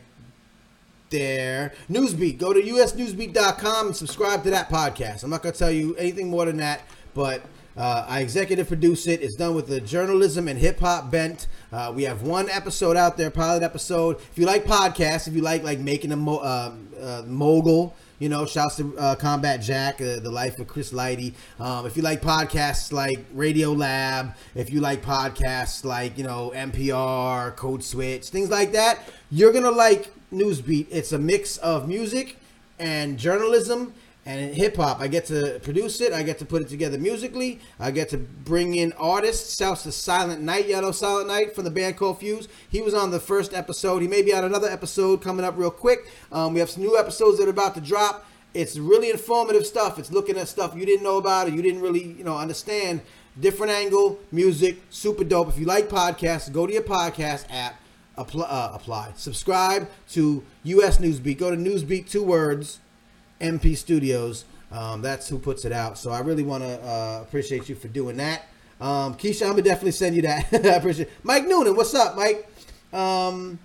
there. Newsbeat. Go to usnewsbeat.com and subscribe to that podcast. I'm not gonna tell you anything more than that, but. Uh, I executive produce it. It's done with the journalism and hip hop bent. Uh, we have one episode out there, pilot episode. If you like podcasts, if you like like making a mo- uh, uh, mogul, you know, shouts to uh, Combat Jack, uh, the life of Chris Lighty. Um, if you like podcasts like Radiolab, if you like podcasts like you know NPR, Code Switch, things like that, you're gonna like Newsbeat. It's a mix of music and journalism and hip hop. I get to produce it. I get to put it together musically. I get to bring in artists. Shouts to Silent Night, know Silent Night from the band called Fuse. He was on the first episode. He may be on another episode coming up real quick. Um, we have some new episodes that are about to drop. It's really informative stuff. It's looking at stuff you didn't know about or you didn't really, you know, understand different angle, music, super dope. If you like podcasts, go to your podcast app, apply, uh, apply. subscribe to US Newsbeat. Go to Newsbeat, two words, MP Studios. Um, that's who puts it out. So I really want to uh, appreciate you for doing that. Um, Keisha, I'm gonna definitely send you that. <laughs> I appreciate. It. Mike Noonan, what's up, Mike? Um,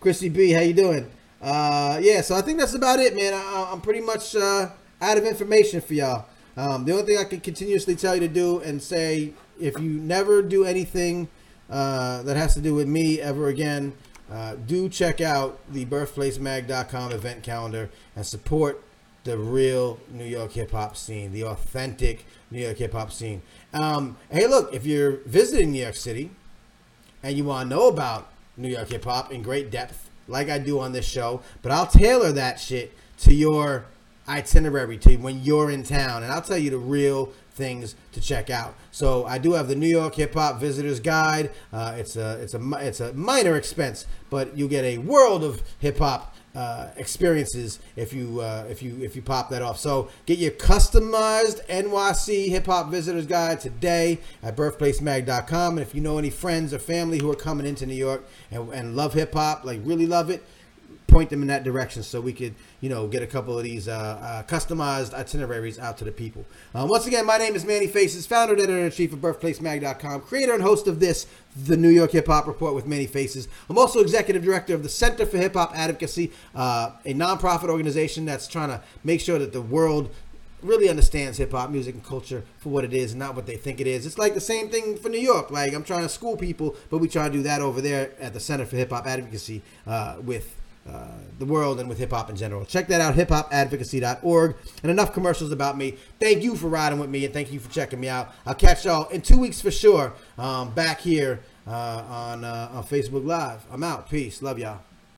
Chrissy B, how you doing? Uh, yeah, so I think that's about it, man. I, am pretty much uh, out of information for y'all. Um, the only thing I can continuously tell you to do and say, if you never do anything uh, that has to do with me ever again, uh, do check out the birthplacemag.com event calendar and support the real New York hip hop scene, the authentic New York hip hop scene. Um, hey, look, if you're visiting New York City and you want to know about New York hip hop in great depth, like I do on this show, but I'll tailor that shit to your itinerary to when you're in town, and I'll tell you the real things to check out. So I do have the New York Hip Hop Visitors Guide. Uh, it's a it's a it's a minor expense, but you get a world of hip hop uh, experiences if you uh, if you if you pop that off. So get your customized NYC Hip Hop Visitors Guide today at birthplacemag.com. And if you know any friends or family who are coming into New York and, and love hip hop, like really love it, point them in that direction so we could, you know, get a couple of these uh, uh, customized itineraries out to the people. Uh, once again, my name is Manny Faces, founder and editor-in-chief of BirthplaceMag.com, creator and host of this, the New York Hip Hop Report with Manny Faces. I'm also executive director of the Center for Hip Hop Advocacy, uh, a nonprofit organization that's trying to make sure that the world really understands hip hop music and culture for what it is and not what they think it is. It's like the same thing for New York. Like I'm trying to school people, but we try to do that over there at the Center for Hip Hop Advocacy uh, with uh, the world and with hip hop in general. Check that out, hiphopadvocacy.org. And enough commercials about me. Thank you for riding with me and thank you for checking me out. I'll catch y'all in two weeks for sure um, back here uh, on, uh, on Facebook Live. I'm out. Peace. Love y'all.